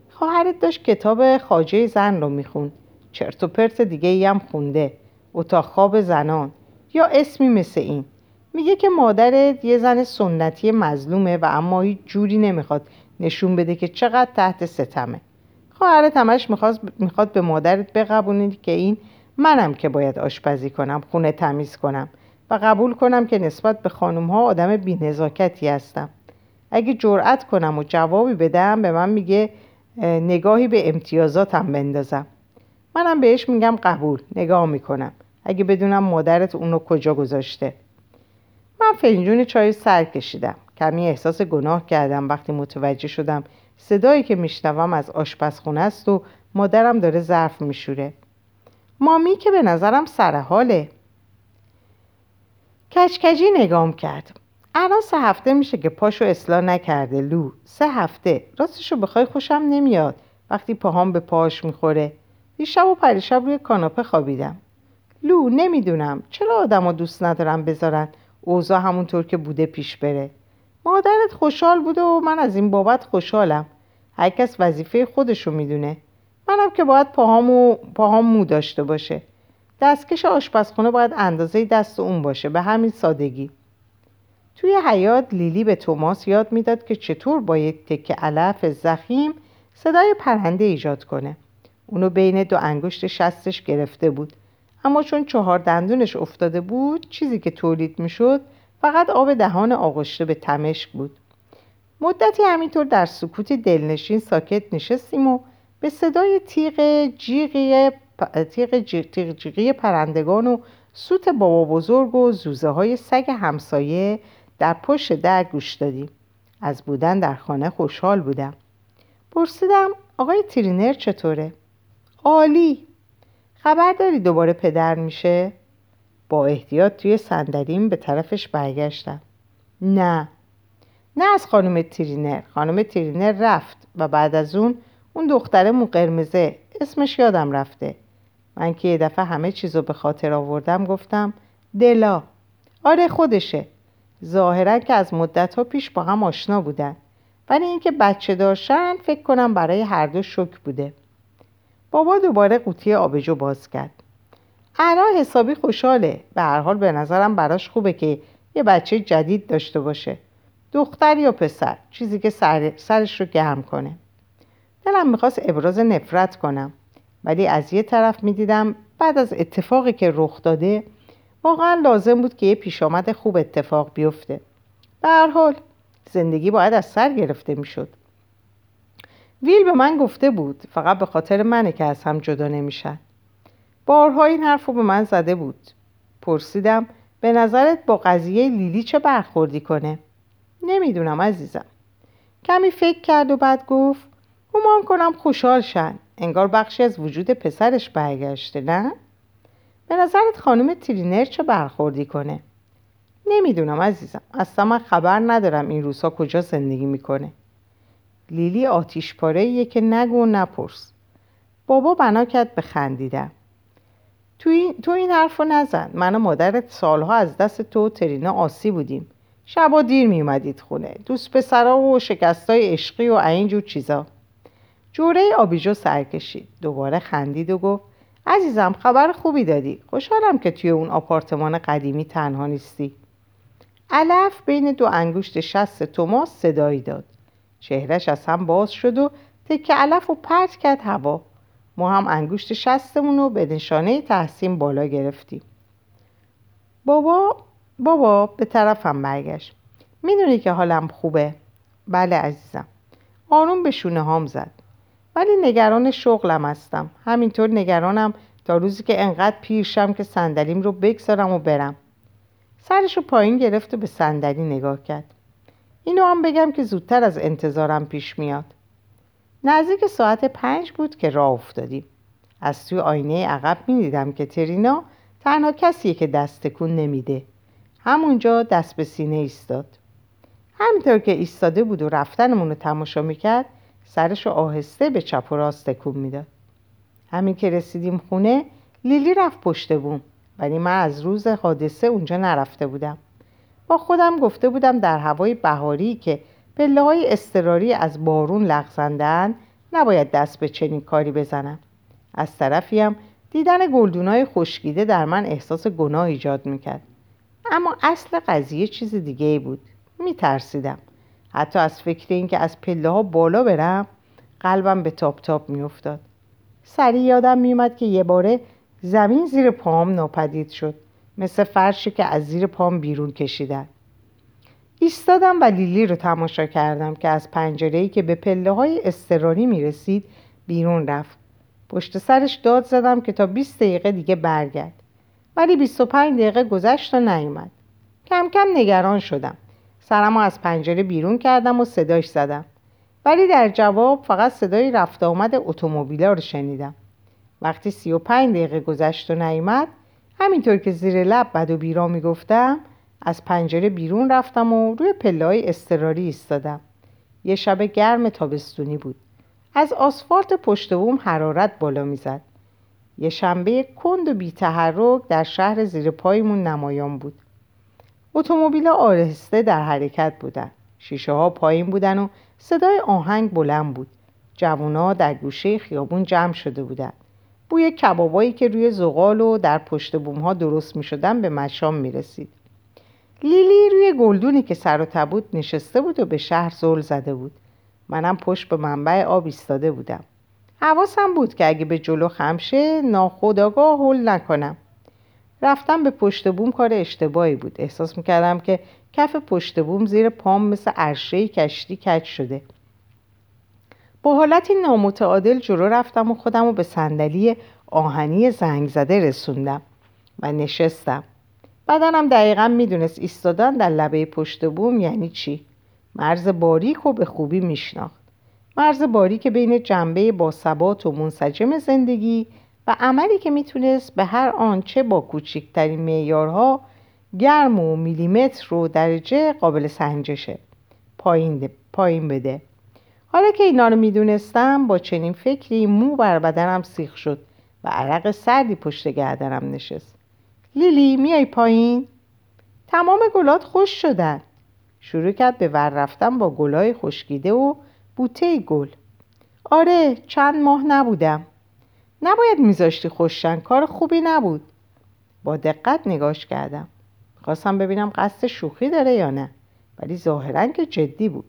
خواهرت داشت کتاب خاجه زن رو می‌خوند. چرت و پرت دیگه ای هم خونده. اتاق خواب زنان. یا اسمی مثل این. میگه که مادرت یه زن سنتی مظلومه و اما هیچ جوری نمی‌خواد نشون بده که چقدر تحت ستمه. خواهرت همش می‌خواد, می‌خواد به مادرت بقبونید که این منم که باید آشپزی کنم خونه تمیز کنم و قبول کنم که نسبت به خانوم ها آدم بینزاکتی هستم. اگه جرأت کنم و جوابی بدم به من میگه نگاهی به امتیازاتم بندازم. منم بهش میگم قبول نگاه می‌کنم. اگه بدونم مادرت اونو کجا گذاشته. من فنجون چای سر کشیدم. کمی احساس گناه کردم وقتی متوجه شدم صدایی که میشنوم از آشپزخونه است و مادرم داره ظرف میشوره. مامی که به نظرم سرحاله کچکجی نگام کرد. الان سه هفته میشه که پاشو اصلاح نکرده لو. سه هفته. راستشو بخوای خوشم نمیاد. وقتی پاهام به پاش می‌خوره. دیشب و پریشب روی کاناپه خوابیدم. لو نمی‌دونم. چرا آدم دوست ندارم بذارن؟ اوضاع همونطور که بوده پیش بره. مادرت خوشحال بوده و من از این بابت خوشحالم. هر کس وظیفه خودشو می‌دونه. منم که باید پاهامو پاهام مو داشته باشه. دستکش آشپزخونه باید اندازه دست اون باشه. به همین سادگی. توی حیات لیلی به توماس یاد می‌داد که چطور با یک تکه علف زخیم صدای پرنده ایجاد کنه. اونو بین دو انگشت شستش گرفته بود. اما چون چهار دندونش افتاده بود چیزی که تولید می‌شد فقط آب دهان آغشته به تمشک بود. مدتی همینطور در سکوت دلنشین ساکت نشستیم و به صدای تیغ جیغی تیغ جیغ پرندگان و سوت بابا بزرگ و زوزه های سگ همسایه در پشت در گوش دادیم. از بودن در خانه خوشحال بودم. پرسیدم آقای ترینر چطوره؟ عالی! خبر داری دوباره پدر میشه؟ با احتیاط توی صندلیم به طرفش برگشتم. نه. نه از خانم ترینر. خانم ترینر رفت و بعد از اون اون دختره مو قرمزه. اسمش یادم رفته. من که یه دفعه همه چیزو به خاطر آوردم گفتم دلا. آره خودشه. ظاهرا که از مدت ها پیش با هم آشنا بودن. ولی اینکه بچه داشتن فکر کنم برای هر دو شک بوده. بابا دوباره قوطی آبجو باز کرد. علا حسابی خوشحاله. به هر حال به نظرم براش خوبه که یه بچه جدید داشته باشه. دختر یا پسر چیزی که سر، سرش رو گرم کنه. دلم می‌خواست ابراز نفرت کنم. ولی از یه طرف می‌دیدم بعد از اتفاقی که رخ داده واقعا لازم بود که یه پیش آمد خوب اتفاق بیفته. به هر حال زندگی باید از سر گرفته می‌شد. ویل به من گفته بود فقط به خاطر منه که از هم جدا نمیشن. بارها این حرف رو به من زده بود. پرسیدم به نظرت با قضیه لیلی چه برخوردی کنه؟ نمی‌دونم عزیزم. کمی فکر کرد و بعد گفت گمان کنم خوشحال شن. انگار بخشی از وجود پسرش برگشته نه؟ به نظرت خانم ترینر چه برخوردی کنه؟ نمی‌دونم عزیزم. اصلا من خبر ندارم این روزها کجا زندگی می‌کنه. لیلی آتیش پاره که نگو نپرس. بابا بنا کرد به خندیدم تو این, تو این حرف نزن. من و مادرت سالها از دست تو و ترینا آسی بودیم. شبا دیر میومدید خونه. دوست پسرا و شکستای عشقی و اینجور چیزا. جوره آبیجو سر کشید. دوباره خندید و گفت عزیزم خبر خوبی دادی. خوشحالم که توی اون آپارتمان قدیمی تنها نیستی. علف بین دو انگشت شست توماس صدایی داد. چهرش از هم باز شد و تکه علف و پرت کرد هوا. ما هم انگشت شستمون رو به نشانه تحسین بالا گرفتیم. بابا بابا به طرفم برگشت. می‌دونی که حالم خوبه؟ بله عزیزم. آروم به شونه هام زد. ولی نگران شغلم هستم. همینطور نگرانم تا روزی که انقدر پیرشم که صندلیم رو بگذارم و برم. سرش رو پایین گرفت و به صندلی نگاه کرد. اینو هم بگم که زودتر از انتظارم پیش میاد. نزدیک ساعت پنج بود که راه افتادیم. از توی آینه عقب می‌دیدم که ترینا تنها کسیه که دست تکون نمیده. همونجا دست به سینه ایستاد. همینطور که ایستاده بود و رفتنمون رو تماشا می‌کرد سرش آهسته به چپ و راست تکون می‌داد. همین که رسیدیم خونه لیلی رفت پشت بوم. ولی من از روز حادثه اونجا نرفته بودم. با خودم گفته بودم در هوای بهاری که پله های استراری از بارون لغزندن نباید دست به چنین کاری بزنم از طرفیم دیدن گلدونای خشکیده در من احساس گناه ایجاد می‌کرد. اما اصل قضیه چیز دیگه بود. میترسیدم. حتی از فکر اینکه از پله ها بالا برم قلبم به تاپ تاپ میافتاد. سریع یادم میومد که یه باره زمین زیر پام ناپدید شد. مثل فرشی که از زیر پام بیرون کشیدن. ایستادم و لیلی رو تماشا کردم که از پنجره‌ای که به پله های استراری می رسید بیرون رفت. پشت سرش داد زدم که تا 20 دقیقه دیگه برگرد. ولی 25 دقیقه گذشت و نیومد. کم کم نگران شدم. سرمو از پنجره بیرون کردم و صداش زدم. ولی در جواب فقط صدای رفت آمد اتومبیلا رو شنیدم. وقتی 35 دقیقه گذشت و نیومد همینطور که زیر لب بد و بیرا می‌گفتم از پنجره بیرون رفتم و روی پله استراری ایستادم. یه شب گرم تابستونی بود. از آسفالت پشت بوم حرارت بالا می‌زد. یه شنبه کند و بیتحرک در شهر زیر پایمون نمایان بود. اتومبیل آرهسته در حرکت بودن. شیشه ها پایین بودن و صدای آهنگ بلند بود. جوونا در گوشه خیابون جمع شده بودند بوی کبابایی که روی زغال و در پشت بوم ها درست می شدن به مشام می رسید. لیلی روی گلدونی که سر و تبود نشسته بود و به شهر زل زده بود. منم پشت به منبع آب ایستاده بودم. حواسم بود که اگه به جلو خمشه ناخداگاه هل نکنم. رفتم به پشت بوم کار اشتباهی بود. احساس می‌کردم که کف پشت بوم زیر پام مثل عرشه کشتی کج شده. با حالتی نامتعادل جلو رفتم و خودم رو به صندلی آهنی زنگ زده رسوندم و نشستم. بدنم دقیقا می‌دونست ایستادن در لبه پشت بوم یعنی چی؟ مرز باریک و به خوبی میشناخت. مرز باریک بین جنبه با ثبات و منسجم زندگی و عملی که می‌تونست به هر آنچه با کوچکترین معیارها گرم و میلیمتر و درجه قابل سنجشه. پایین, پایین بده. حالا که اینا رو می‌دونستم با چنین فکری مو بر بدنم سیخ شد و عرق سردی پشت گردنم نشست. لیلی میای پایین؟ تمام گلات خوش شدن. شروع کرد به ور رفتن با گلای خشکیده و بوته گل. آره چند ماه نبودم. نباید میذاشتی خوششن کار خوبی نبود. با دقت نگاش کردم. خواستم ببینم قصد شوخی داره یا نه. ولی ظاهرا که جدی بود.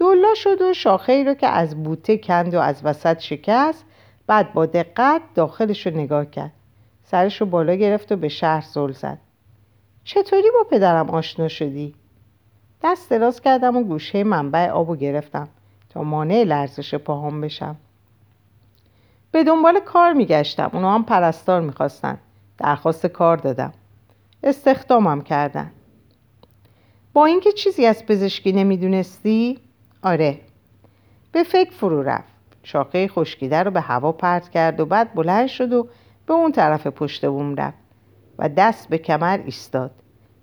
دولا شد و شاخه رو که از بوته کند و از وسط شکست بعد با دقت داخلش رو نگاه کرد. سرش رو بالا گرفت و به شهر زل زد. چطوری با پدرم آشنا شدی؟ دست دراز کردم و گوشه منبع آبو گرفتم تا مانع لرزش پاهام بشم. به دنبال کار میگشتم. اونا هم پرستار می‌خواستن. درخواست کار دادم. استخدامم کردن. با اینکه چیزی از پزشکی نمی‌دونستی؟ آره. به فکر فرو رفت. شاخه خشکیده رو به هوا پرت کرد و بعد بلند شد و به اون طرف پشت بوم رفت و دست به کمر ایستاد.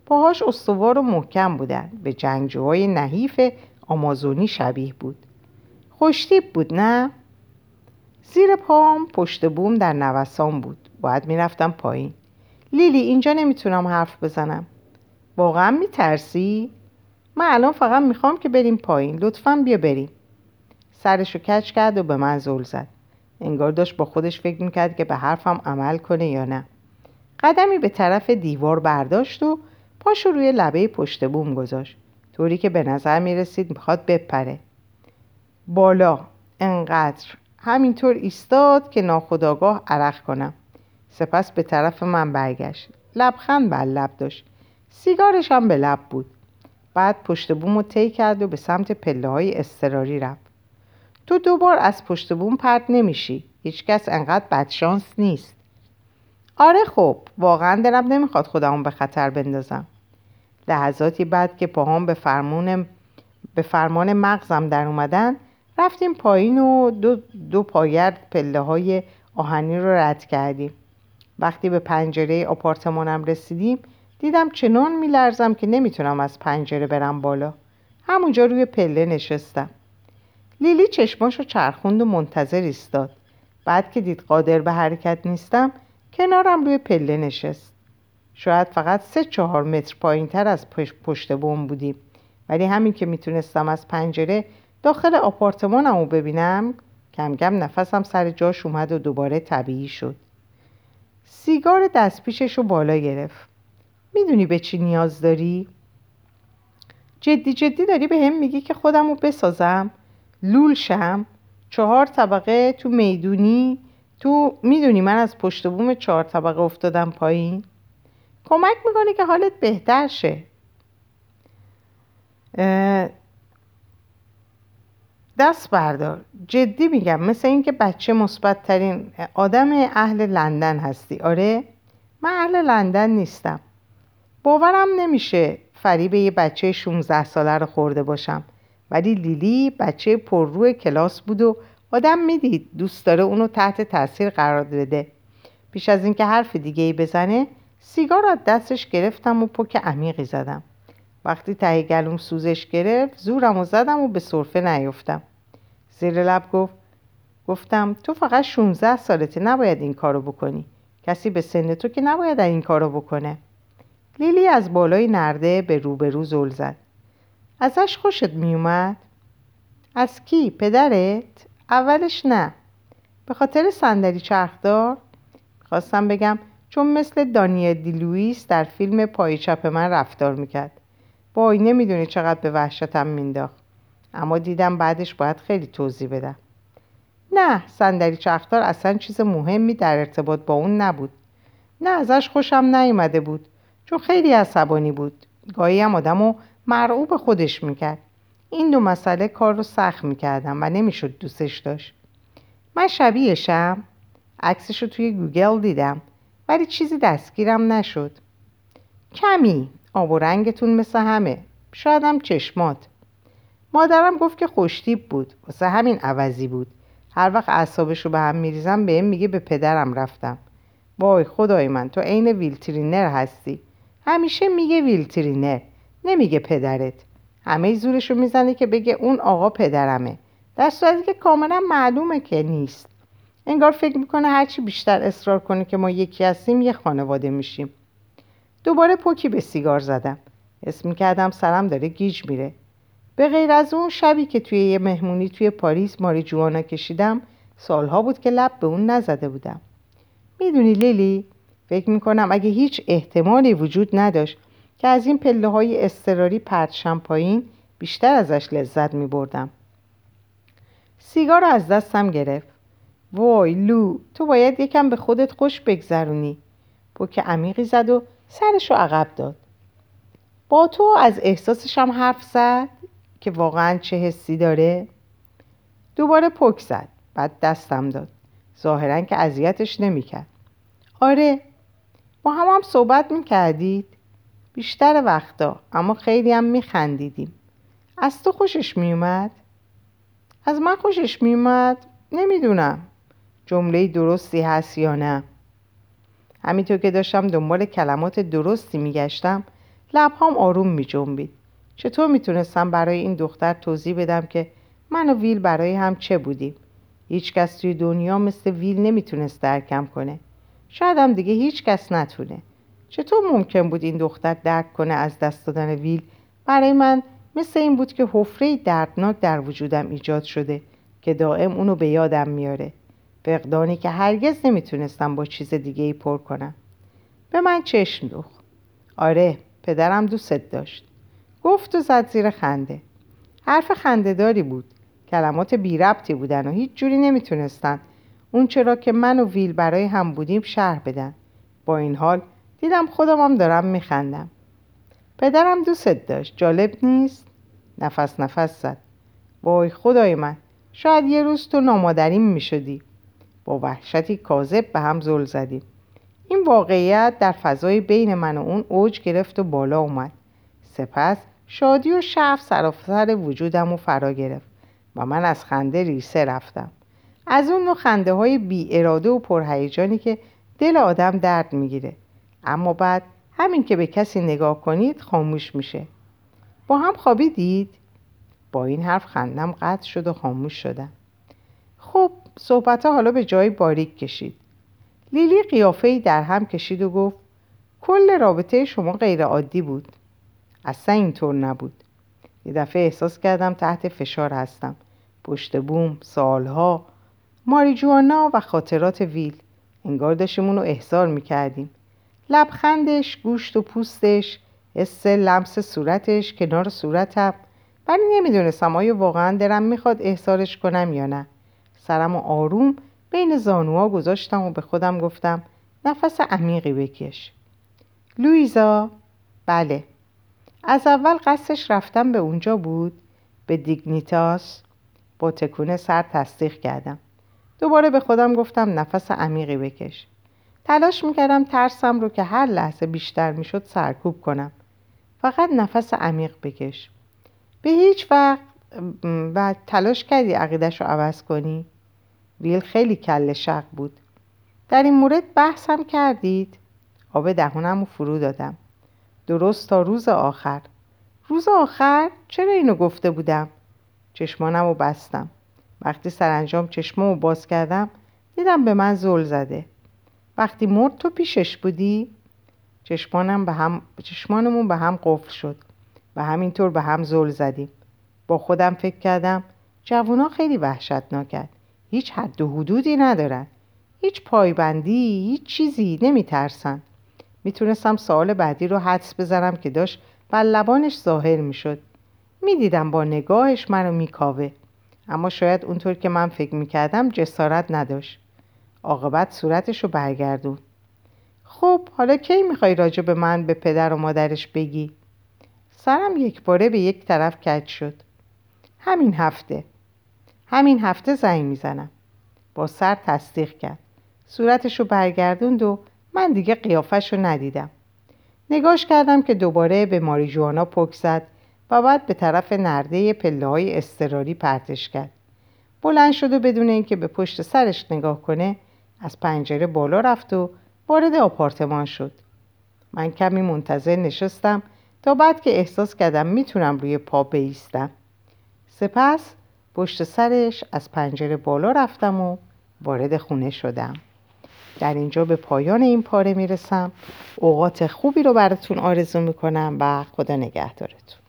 پاهاش استوار و محکم بودن. به جنگجوهای نحیف آمازونی شبیه بود. خوشتیب بود نه؟ زیر پام پشت بوم در نوسان بود. باید می‌رفتم پایین. لیلی اینجا نمی‌تونم حرف بزنم. واقعا میترسی؟ من الان فقط می‌خوام که بریم پایین. لطفا بیا بریم. سرشو کچ کرد و به من زل زد. انگار داشت با خودش فکر می‌کرد که به حرفم عمل کنه یا نه. قدمی به طرف دیوار برداشت و پاشو روی لبه پشت بوم گذاشت. طوری که به نظر می‌رسید می‌خواد بپره. بالا. انقدر. همینطور ایستاد که ناخداگاه عرق کنم. سپس به طرف من برگشت. لبخند بر لب داشت. سیگارش هم به لب بود. بعد پشت بوم رو طی کرد و به سمت پله های استراری رفت. تو دوبار از پشت بوم پرت نمیشی. هیچکس انقدر بدشانس نیست. آره خب واقعا دلم نمی‌خواد خودمون به خطر بندازم. لحظاتی بعد که پاهام به فرمان به فرمان مغزم در اومدن رفتیم پایین و دو, دو پایرد پله های آهنی رو رد کردیم. وقتی به پنجره آپارتمانم رسیدیم دیدم چنان میلرزم که نمی‌تونم از پنجره برم بالا. همونجا روی پله نشستم. لیلی چشماشو چرخوند و منتظر ایستاد. بعد که دید قادر به حرکت نیستم کنارم روی پله نشست. شاید فقط سه چهار متر پایین تر از پشت بوم بودیم. ولی همین که می‌تونستم از پنجره داخل آپارتمانم رو ببینم کم کم نفسم سر جاش اومد و دوباره طبیعی شد. سیگار دستپیشش رو بالا گرفت. می‌دونی به چی نیاز داری؟ جدی جدی داری به هم میگی که خودم رو بسازم؟ لول شم؟ چهار طبقه تو می‌دونی؟ تو می‌دونی من از پشت بوم چهار طبقه افتادم پایین؟ کمک می‌کنه که حالت بهتر شه دست بردار جدی میگم مثل اینکه بچه مثبت ترین آدم اهل لندن هستی آره من اهل لندن نیستم باورم نمیشه فریب یه بچه 16 ساله رو خورده باشم. ولی لیلی بچه پررو کلاس بود و آدم می‌دید دوست داره اونو تحت تاثیر قرار بده. پیش از اینکه حرف دیگه ای بزنه سیگار از دستش گرفتم و پک عمیقی زدم. وقتی ته گلوم سوزش گرفت زورم و زدم و به صرفه نیفتم. زیر لب گفت گفتم تو فقط 16 سالته نباید این کارو بکنی. کسی به سن تو که نباید این کارو بکنه. لیلی از بالای نرده به روبرو زل زد. ازش خوشت میومد؟ از کی؟ پدرت؟ اولش نه. به خاطر صندلی چرخدار؟ خواستم بگم چون مثل دانیل دی لویس در فیلم پای چپ من رفتار می‌کرد. با نمی‌دونی نمی‌دونی چقدر به وحشتم مینداخت اما دیدم بعدش باید خیلی توضیح بدم. نه صندلی چرخدار اصلا چیز مهمی در ارتباط با اون نبود. نه ازش خوشم نیومده بود. چون خیلی عصبانی بود. گاهی هم آدم مرعوب خودش می‌کرد. این دو مسئله کار رو سخت می‌کرد و نمی‌شد دوستش داشت. من شبیهشم عکسش رو توی گوگل دیدم ولی چیزی دستگیرم نشد. کمی آب و رنگتون مثل همه. شایدم چشمات. مادرم گفت که خوشتیپ بود. واسه همین عوضی بود. هر وقت اعصابش رو به هم میریزم بهم میگه به پدرم رفتم. وای خدای من تو عین ویل ترینر هستی. همیشه میگه ویل ترینر نمیگه پدرت. همه زورشو می‌زنه که بگه اون آقا پدرمه. در صورتی که کاملا معلومه که نیست. انگار فکر می‌کنه هرچی بیشتر اصرار کنه که ما یکی هستیم یه خانواده میشیم. دوباره پکی به سیگار زدم. اسم می‌کردم سرم داره گیج میره. به غیر از اون شبی که توی یه مهمونی توی پاریس ماری جوانا کشیدم سالها بود که لب به اون نزده بودم. می‌دونی لیلی؟ فکر می‌کنم اگه هیچ احتمالی وجود نداشت که از این پله های استراری پرت پایین بیشتر ازش لذت میبردم. سیگار رو از دستم گرفت. وای لو تو باید یکم به خودت خوش بگذرونی. پوک عمیقی زد و سرش رو عقب داد. با تو از احساسش هم حرف زد که واقعا چه حسی داره؟ دوباره پک زد بعد دستم داد. ظاهرا که اذیتش نمی‌کرد. آره هم هم صحبت می‌کردید؟ بیشتر وقتا اما خیلی هم میخندیدیم. از تو خوشش میومد از من خوشش میومد نمی‌دونم. جمله درستی هست یا نه؟ همینطور که داشتم دنبال کلمات درستی میگشتم لبهام آروم میجنبید. چطور می‌تونستم برای این دختر توضیح بدم که من و ویل برای هم چه بودیم؟ هیچ کس توی دنیا مثل ویل نمی‌تونست درکم کنه. شاید هم دیگه هیچ کس نتونه. چطور ممکن بود این دختر درک کنه از دست دادن ویل؟ برای من مثل این بود که حفره دردناک در وجودم ایجاد شده که دائم اونو به یادم میاره. فقدانی که هرگز نمی‌تونستم با چیز دیگه ای پر کنم. به من چشم دوخ آره پدرم دوستت داشت. گفت و زد زیر خنده. حرف خندهداری بود. کلمات بی ربطی بودن و هیچ جوری نمی‌تونستن اون چرا که من و ویل برای هم بودیم شهر بدن. با این حال دیدم خودم هم دارم میخندم. پدرم دوستت داشت جالب نیست؟ نفس نفس زد. وای خدای من شاید یه روز تو نامادریم می‌شدی. با وحشتی کاذب به هم زل زدیم. این واقعیت در فضای بین من و اون اوج گرفت و بالا اومد. سپس شادی و شعف سراسر وجودم و فرا گرفت و من از خنده ریسه رفتم. از اون نوع خنده های بی اراده و پرهیجانی که دل آدم درد می‌گیره. اما بعد همین که به کسی نگاه کنید خاموش میشه. با هم خوابیدید؟ با این حرف خندم قطع شد و خاموش شدم. خب صحبت ها حالا به جای باریک کشید. لیلی قیافه در هم کشید و گفت کل رابطه شما غیر عادی بود. اصلا اینطور نبود. یه دفعه احساس کردم تحت فشار هستم. پشت بوم سالها ماریجوانا و خاطرات ویل. انگار داشتیم رو احضار می‌کردیم. لبخندش گوشت و پوستش حس لمس صورتش کنار صورتم. ولی نمی‌دونستم آیا واقعا درم می‌خواد احسارش کنم یا نه. سرم و آروم بین زانوها گذاشتم و به خودم گفتم نفس عمیقی بکش. لویزا بله. از اول قصدش رفتم به اونجا بود به دیگنیتاس. با تکونه سر تصدیق کردم. دوباره به خودم گفتم نفس عمیقی بکش تلاش می‌کردم ترسم رو که هر لحظه بیشتر می‌شد سرکوب کنم فقط نفس عمیق بکش به هیچ وقت و تلاش کردی عقیدش رو عوض کنی؟ ویل خیلی کل شق بود در این مورد بحثم کردید؟ آب دهونم رو فرو دادم درست تا روز آخر روز آخر؟ چرا اینو گفته بودم؟ چشمانم رو بستم وقتی سرانجام چشمامو باز کردم دیدم به من زل زده. وقتی مرد تو پیشش بودی؟ چشمانم به هم چشمانمون به هم قفل شد. و همینطور به هم زل زدیم. با خودم فکر کردم جوونا خیلی وحشتناکن. هیچ حد و حدودی ندارن. هیچ پایبندی هیچ چیزی نمیترسن. می‌تونستم سوال بعدی رو حدس بزنم که داشت بر لبانش ظاهر می‌شد. می‌دیدم با نگاهش منو میکاوه. اما شاید اونطور که من فکر می‌کردم جسارت نداشت. عاقبت صورتش رو برگردون خب حالا کی می‌خوای راجع به من به پدر و مادرش بگی؟ سرم یک باره به یک طرف کج شد. همین هفته. همین هفته زنگ می‌زنم. با سر تصدیق کرد. صورتشو برگردوند و من دیگه قیافش رو ندیدم. نگاش کردم که دوباره به ماریجوانا پک زد. و بعد به طرف نرده پله های استراری پرتش کرد. بلند شد و بدون اینکه به پشت سرش نگاه کنه از پنجره بالا رفت و وارد آپارتمان شد. من کمی منتظر نشستم تا بعد که احساس کردم می‌تونم روی پا بیستم. سپس پشت سرش از پنجره بالا رفتم و وارد خونه شدم. در اینجا به پایان این پاره می‌رسم. اوقات خوبی رو براتون آرزو می‌کنم و خدا نگهدارتون.